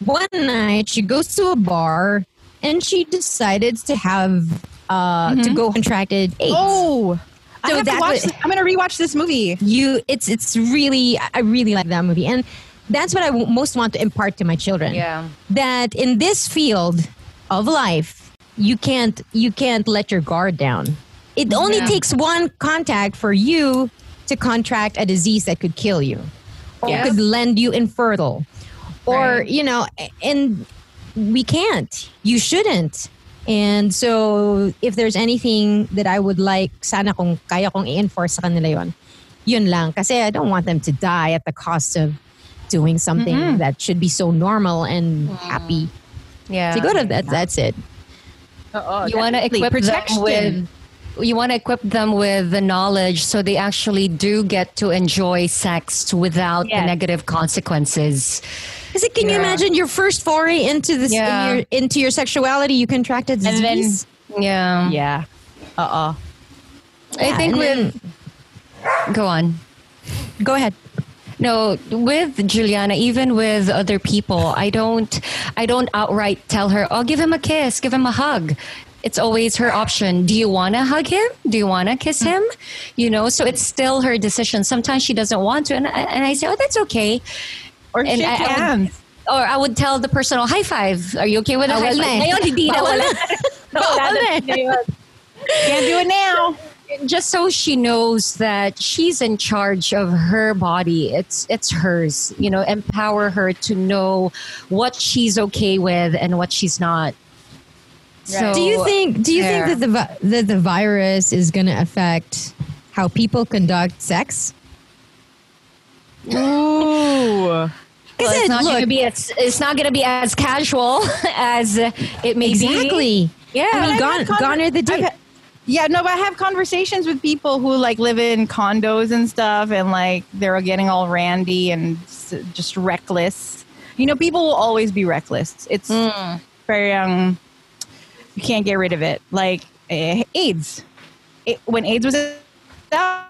one night she goes to a bar and she decided to have uh mm-hmm. to go contracted AIDS. Oh. So I going to rewatch this movie. You it's it's really I really like that movie and that's what I w- most want to impart to my children. Yeah. That in this field of life you can't you can't let your guard down. It only yeah. takes one contact for you to contract a disease that could kill you or yes. could lend you infertile. Or, right. you know, and we can't. You shouldn't. And so, if there's anything that I would like, sana kung kaya kong i-enforce sa kanila yon, yun lang. Kasi I don't want them to die at the cost of doing something mm-hmm. that should be so normal and mm. happy. Yeah. So go to that. That's it. Oh, you want to equip Protection. them with you want to equip them with the knowledge so they actually do get to enjoy sex without yes. the negative consequences. Because can yeah. you imagine your first foray into this yeah. in your, into your sexuality? You contracted disease. Then, yeah. Yeah. Uh oh. I think with. Go on. Go ahead. No, with Juliana, even with other people, I don't I don't outright tell her, "Oh, give him a kiss, give him a hug." It's always her option. Do you want to hug him? Do you want to kiss mm. him? You know, so it's still her decision. Sometimes she doesn't want to, and I, and I say, "Oh, that's okay." Or and shake I, hands. or I would tell the person, oh, high five. Are you okay with a high five? Ngayon, hindi na. Wala. Can't do it now just so she knows that she's in charge of her body it's it's hers you know empower her to know what she's okay with and what she's not so do you think do you there. think that the that the virus is going to affect how people conduct sex ooh well, it's not going to be as, it's not going to be as casual as it may exactly. be. Exactly. Yeah. I mean, gone, gone are the days. Yeah, no, but I have conversations with people who like live in condos and stuff, and like they're getting all randy and just reckless. You know, people will always be reckless. It's mm. very um, you can't get rid of it. Like uh, AIDS, it, when AIDS was out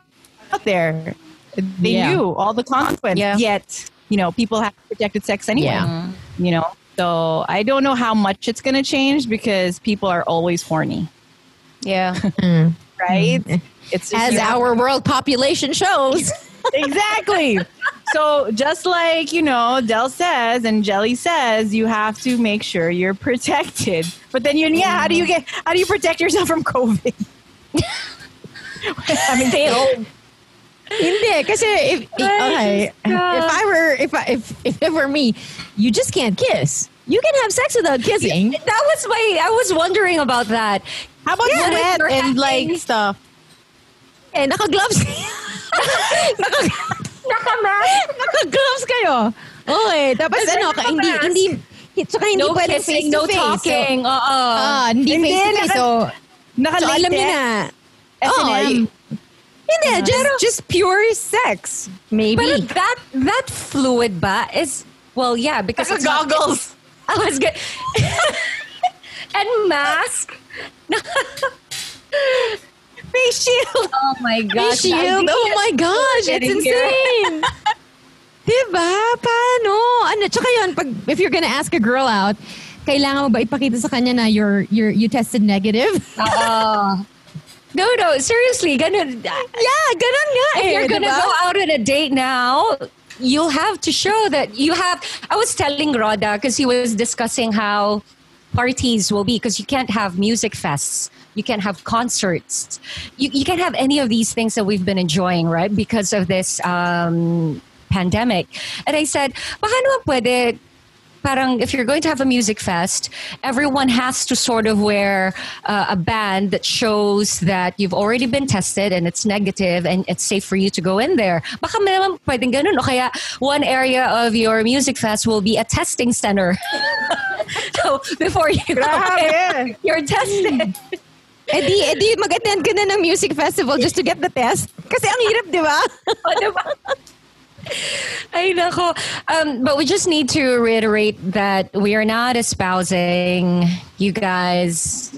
there, they yeah. knew all the consequences. Yeah. Yet, you know, people have protected sex anyway. Yeah. You know, so I don't know how much it's going to change because people are always horny. Yeah. Mm. right? Mm. It's as our world population shows. exactly. So just like, you know, Del says and Jelly says, you have to make sure you're protected. But then you yeah, how do you get how do you protect yourself from COVID? I mean stay home. Hindi, kasi if, okay, if I were, if, I, if, if it were me, you just can't kiss. You can have sex without kissing. That was my. I was wondering about that. How about Yeah, sweat and like stuff? Eh, naka-gloves. Naka-mask. naka-gloves kayo. Okay, tapos ano, ka, hindi, hindi, tsaka hindi No pwedeng kissing, face to no face. talking. So, Oo. ah, hindi Hindi, face to face. naka- So, Naka so alam niyo na. Oh, S&M. hindi, just, just pure sex. Maybe. But that that fluid ba is well, yeah, because Naka it's not- goggles. I was good. and mask. Face shield. Oh my gosh. Face shield. Oh my gosh, it's insane. diba? Paano? Ano? Tsaka yun, pag, if you're gonna ask a girl out, kailangan mo ba ipakita sa kanya na you're, you're, you tested negative? Oo. No, no, seriously, ganun. yeah, ganun nga If eh, you're gonna diba? go out on a date now, you'll have to show that you have. I was telling Roda because he was discussing how parties will be because you can't have music fests. You can't have concerts. You, you can't have any of these things that we've been enjoying, right? Because of this um, pandemic. And I said, naman pwede parang if you're going to have a music fest, everyone has to sort of wear uh, a band that shows that you've already been tested and it's negative and it's safe for you to go in there. Baka may naman pwedeng ganun. O kaya one area of your music fest will be a testing center. so before you go in, you're tested. Eh di, eh di mag-attend ka na ng music festival just to get the test. Kasi ang hirap, di ba? O, diba? Ay, nako. Um, but we just need to reiterate that we are not espousing you guys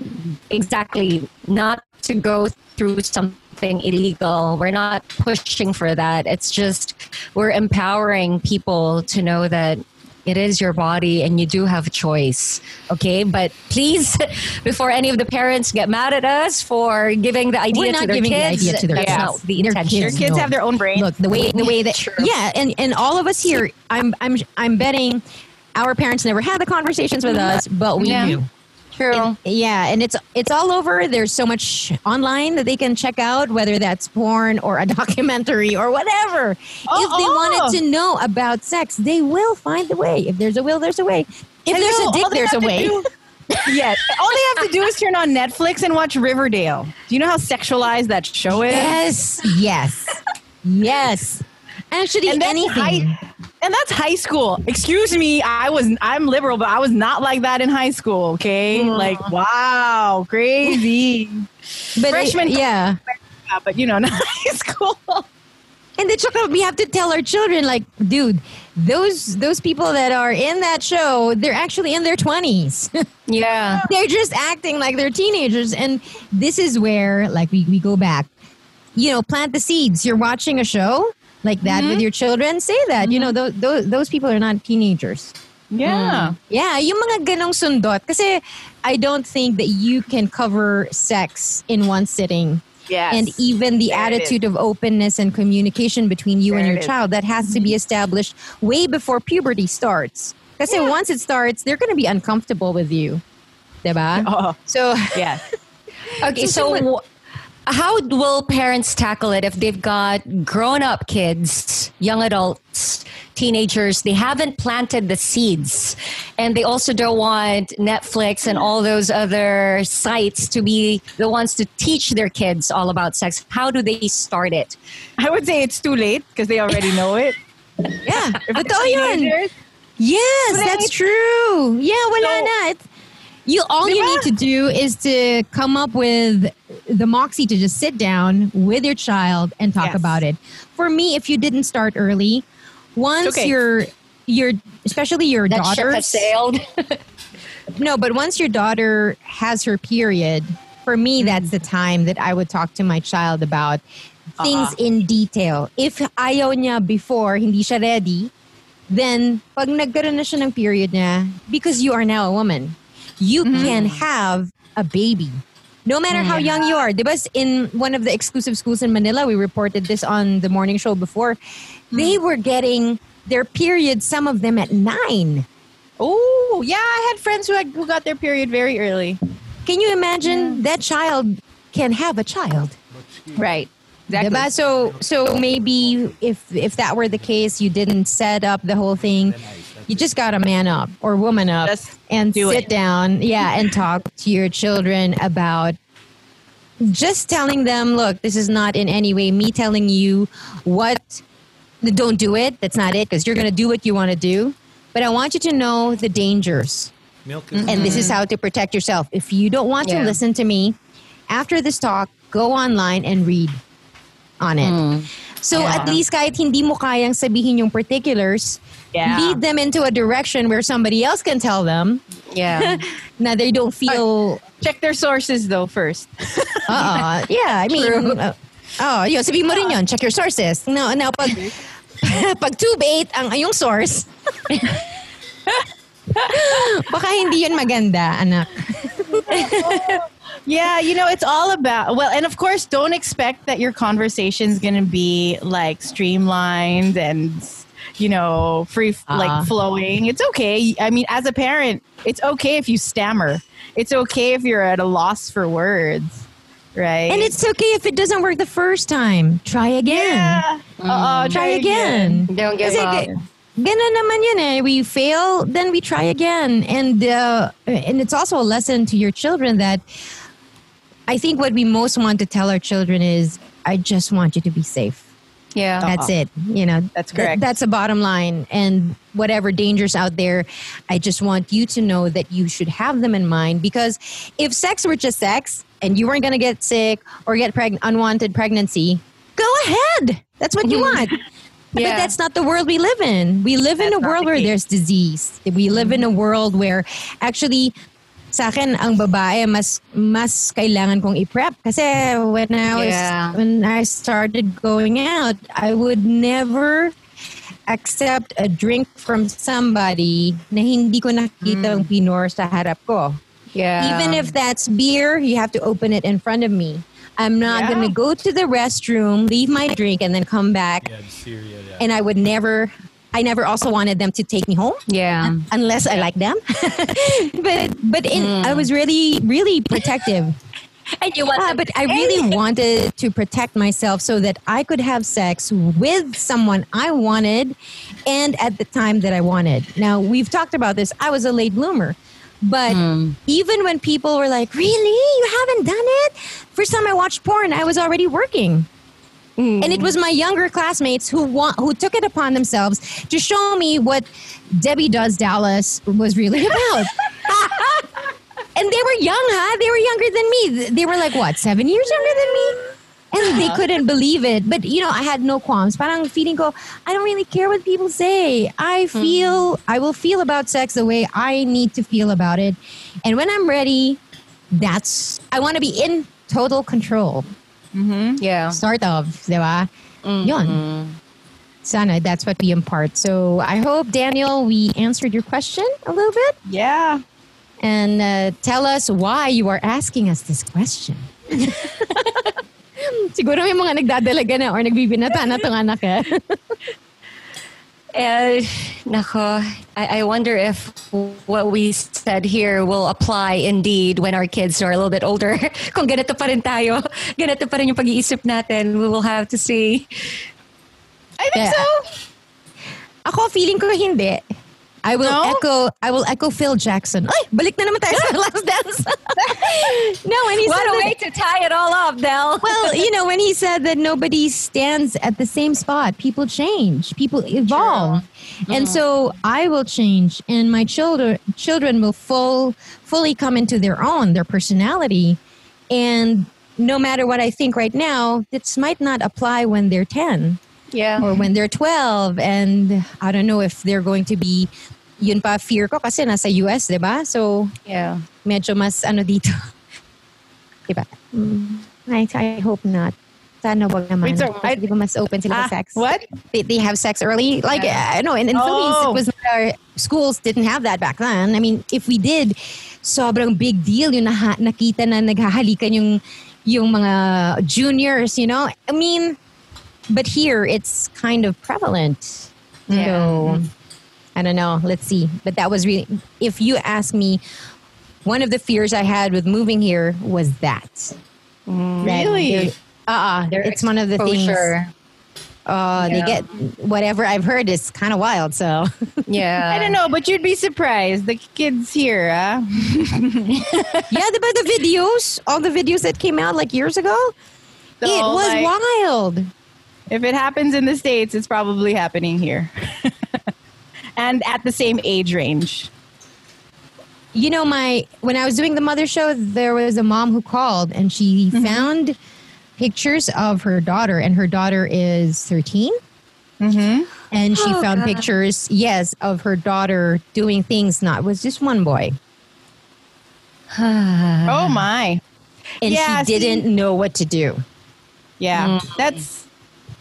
exactly not to go through something illegal. We're not pushing for that. It's just we're empowering people to know that it is your body and you do have a choice. Okay? But please, before any of the parents get mad at us for giving the idea We're to their giving kids, the idea to their that's kids. not the Their intention. kids, Kids no. have their own brain. Look, the way the way that True. yeah, and and all of us here, I'm I'm I'm betting our parents never had the conversations with us, but we Yeah. do. True. And- yeah, and it's it's all over. There's so much online that they can check out, whether that's porn or a documentary or whatever. If they Oh, wanted to know about sex, they will find the way. If there's a will, there's a way. If there's a dick, there's a way. do- yes. All they have to do is turn on Netflix and watch Riverdale. Do you know how sexualized that show is? Yes, yes, yes. Actually, And anything. high- and that's high school. Excuse me, I was I'm liberal, but I was not like that in high school. Okay, mm. like wow, crazy. But Freshman, yeah. yeah, but you know, not high school. And the tsaka we have to tell our children, like, dude, those those people that are in that show, they're actually in their twenties. Yeah. they're just acting like they're teenagers. And this is where, like, we, we go back. You know, plant the seeds. You're watching a show like that with your children. Say that. You know, those, those those people are not teenagers. Yeah. Mm. Yeah, yung mga ganong sundot. Kasi I don't think that you can cover sex in one sitting. Yes. And even the There attitude of openness and communication between you and your child that has to be established way before puberty starts. Kasi once it starts, they're going to be uncomfortable with you. Diba? Oh, So, yes. Okay, so w- how will parents tackle it if they've got grown up kids, young adults, teenagers? They haven't planted the seeds, and they also don't want Netflix and all those other sites to be the ones to teach their kids all about sex. How do they start it? I would say it's too late because they already know it. yeah. Totoo yun. Teenagers, Yes, Wala that's it. true. Yeah, wala So- na. It- You all you need to do is to come up with the moxie to just sit down with your child and talk Yes. about it. For me, if you didn't start early, once okay. your your especially your That daughter has sailed. no, but once your daughter has her period, for me, Mm-hmm. that's the time that I would talk to my child about things Uh-huh. in detail. If ayaw niya before, hindi siya ready, then pag nagkaroon na siya ng period niya, because you are now a woman, you Mm-hmm. can have a baby. No matter how young you are. Diba in one of the exclusive schools in Manila, we reported this on the morning show before, Mm-hmm. they were getting their period, some of them at nine. Oh, yeah. I had friends who, had, who got their period very early. Can you imagine that child can have a child? Right. Diba? So so maybe if if that were the case, you didn't set up the whole thing. You just got to man up or woman up and do sit it. down, yeah, and talk to your children about just telling them, look, this is not in any way me telling you what don't do it. That's not it because you're going to do what you want to do. But I want you to know the dangers. Milk And this is how to protect yourself. If you don't want to listen to me, after this talk, go online and read on it. Hmm. So Yeah. at least kahit hindi mo kayang sabihin yung particulars, Yeah. lead them into a direction where somebody else can tell them Yeah. now they don't feel Check their sources though first. uh yeah, I mean, uh, oh, yun, sabihin mo rin yun, check your sources. No, now, pag, pag tube 8 ang yung source, baka hindi yun maganda, anak. Yeah, you know, it's all about well, and of course, don't expect that your conversation's going to be like streamlined and you know, free Uh-uh. like flowing. It's okay. I mean, as a parent, it's okay if you stammer. It's okay if you're at a loss for words, right? And it's okay if it doesn't work the first time. Try again. yeah. Uh-oh, Try again. Don't give Kasi up. ga- Ganun naman yun eh. We fail, then we try again. And uh, and it's also a lesson to your children that I think what we most want to tell our children is, I just want you to be safe. Yeah. That's uh-huh. it. You know, That's th- correct. that's a bottom line. And whatever dangers out there, I just want you to know that you should have them in mind because if sex were just sex and you weren't going to get sick or get preg- unwanted pregnancy, go ahead. That's what you mm-hmm. want. But that's not the world we live in. We live in a world the where there's disease. We live in a world where actually sa akin ang babae mas mas kailangan kong i-prep kasi when I was Yeah. when I started going out I would never accept a drink from somebody na hindi ko nakita ang pinor sa harap ko Yeah. even if that's beer you have to open it in front of me I'm not Yeah. going to go to the restroom leave my drink and then come back and I would never I never also wanted them to take me home Yeah. unless I like them. but but in, I was really really protective. And you want Ah, them- but I really wanted to protect myself so that I could have sex with someone I wanted and at the time that I wanted. Now, we've talked about this. I was a late bloomer. But even when people were like, Really? You haven't done it? First time I watched porn, I was already working. And it was my younger classmates who want, who took it upon themselves to show me what Debbie Does Dallas was really about. and they were young, huh? They were younger than me. They were like what, seven years younger than me? And they uh-huh. couldn't believe it. But you know, I had no qualms. Parang feeling ko, I don't really care what people say. I hmm. feel I will feel about sex the way I need to feel about it. And when I'm ready, that's I want to be in total control. Yeah. Sort of, di ba? Yun. Sana, that's what we impart. So I hope, Daniel, we answered your question a little bit. yeah. And uh, tell us why you are asking us this question. Siguro may mga nagdadalaga na or nagbibinata na tong anak eh. Eh, nako, I, I wonder if what we said here will apply indeed when our kids are a little bit older. Kung ganito pa rin tayo, ganito pa rin yung pag-iisip natin, we will have to see. I think Yeah. so. Ako, feeling ko hindi. I will No? echo I will echo Phil Jackson. Ay, balik na naman tayo sa last dance. no, when he What said a that- way to tie it all up, Del. well, you know, when he said that nobody stands at the same spot, people change, people evolve. And so mm-hmm. I will change and my children children will full fully come into their own, their personality. And no matter what I think right now, this might not apply when they're 10 yeah. or when they're 12 and I don't know if they're going to be yun pa fear ko kasi nasa US, 'di ba? So Yeah. medyo mas ano dito. Diba? Mm, I, I hope not. Sana wag naman. Wait, so I- di ba mas open sila sa sex? what? They, they have sex early? Like, I know, in, in Philippines, Oh. it was not our, schools didn't have that back then. I mean, if we did, sobrang big deal yung naha, nakita na naghahalikan yung, yung mga juniors, you know? I mean, but here, it's kind of prevalent. So, I don't know. Let's see. But that was really, if you ask me, one of the fears I had with moving here was that. That Really? there- Uh, uh it's one of the exposure. things. Uh, they get whatever I've heard is kind of wild. So yeah, I don't know, but you'd be surprised. The kids here, huh? yeah, the, but the videos, all the videos that came out like years ago, it was like- wild. If it happens in the States, it's probably happening here. and at the same age range. You know, my when I was doing the mother show, there was a mom who called and she Mm-hmm. found pictures of her daughter, and her daughter is 13. Mm-hmm. And she Oh, found God. pictures, yes, of her daughter doing things. Not was just one boy. oh my! And Yeah, she didn't see- know what to do. Yeah, that's.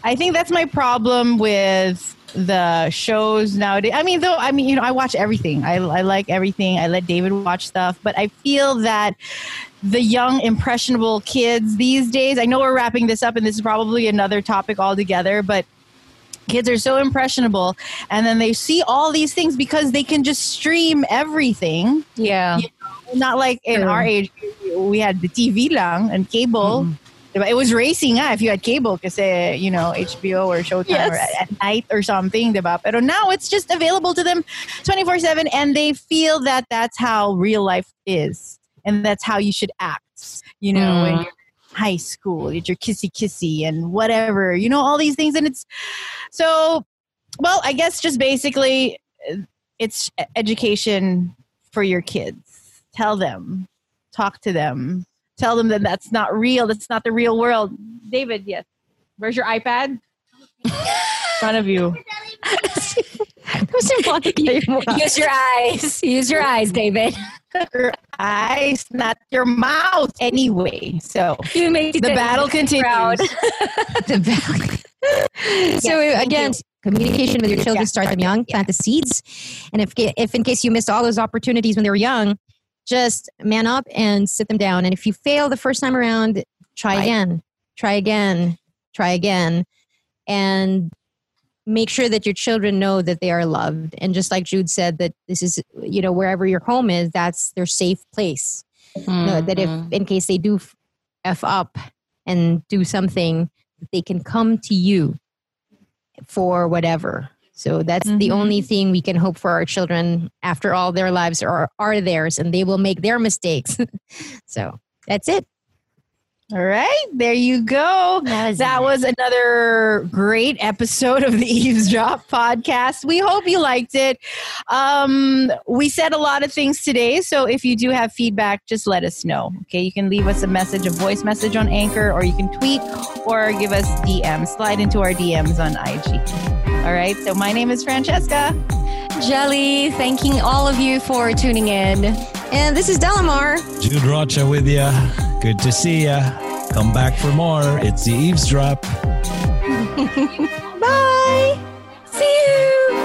I think that's my problem with the shows nowadays. I mean, though, I mean, you know, I watch everything. I, I like everything. I let David watch stuff, but I feel that the young, impressionable kids these days. I know we're wrapping this up, and this is probably another topic altogether, but kids are so impressionable and then they see all these things because they can just stream everything yeah you know, not like in our age we had the tv lang and cable mm-hmm. Diba? it was racing ah, if you had cable because you know hbo or showtime or at, at night or something diba? but now it's just available to them 24-7 and they feel that that's how real life is and that's how you should act you know when Mm. you're in high school it's your kissy kissy and whatever you know all these things and it's so well i guess just basically it's education for your kids tell them talk to them tell them that that's not real that's not the real world david yes where's your ipad in front of you Use your eyes. Use your eyes, David. your eyes, not your mouth. Anyway, so You make the battle continues. the battle. so thank again, communication with your children, Yeah. start them young, plant the seeds, and if if in case you missed all those opportunities when they were young, just man up and sit them down. And if you fail the first time around, try Right. again, try again, try again, and make sure that your children know that they are loved. And just like Jude said, that this is you know wherever your home is, that's their safe place. You know, that if Mm-hmm. in case they do f up and do something they can come to you for whatever so that's the Mhm. only thing we can hope for our children after all their lives are are theirs and they will make their mistakes so that's it All right, there you go. That was, another great episode of the Eavesdrop podcast. We hope you liked it. Um, we said a lot of things today, so if you do have feedback, just let us know. Okay, you can leave us a message, a voice message on Anchor, or you can tweet or give us DMs. Slide into our DMs on IG. All right, so my name is Francesca. Jelly, thanking all of you for tuning in. and this is delamar Jude Rocha with you. Good to see you. Come back for more. It's the eavesdrop. bye See you.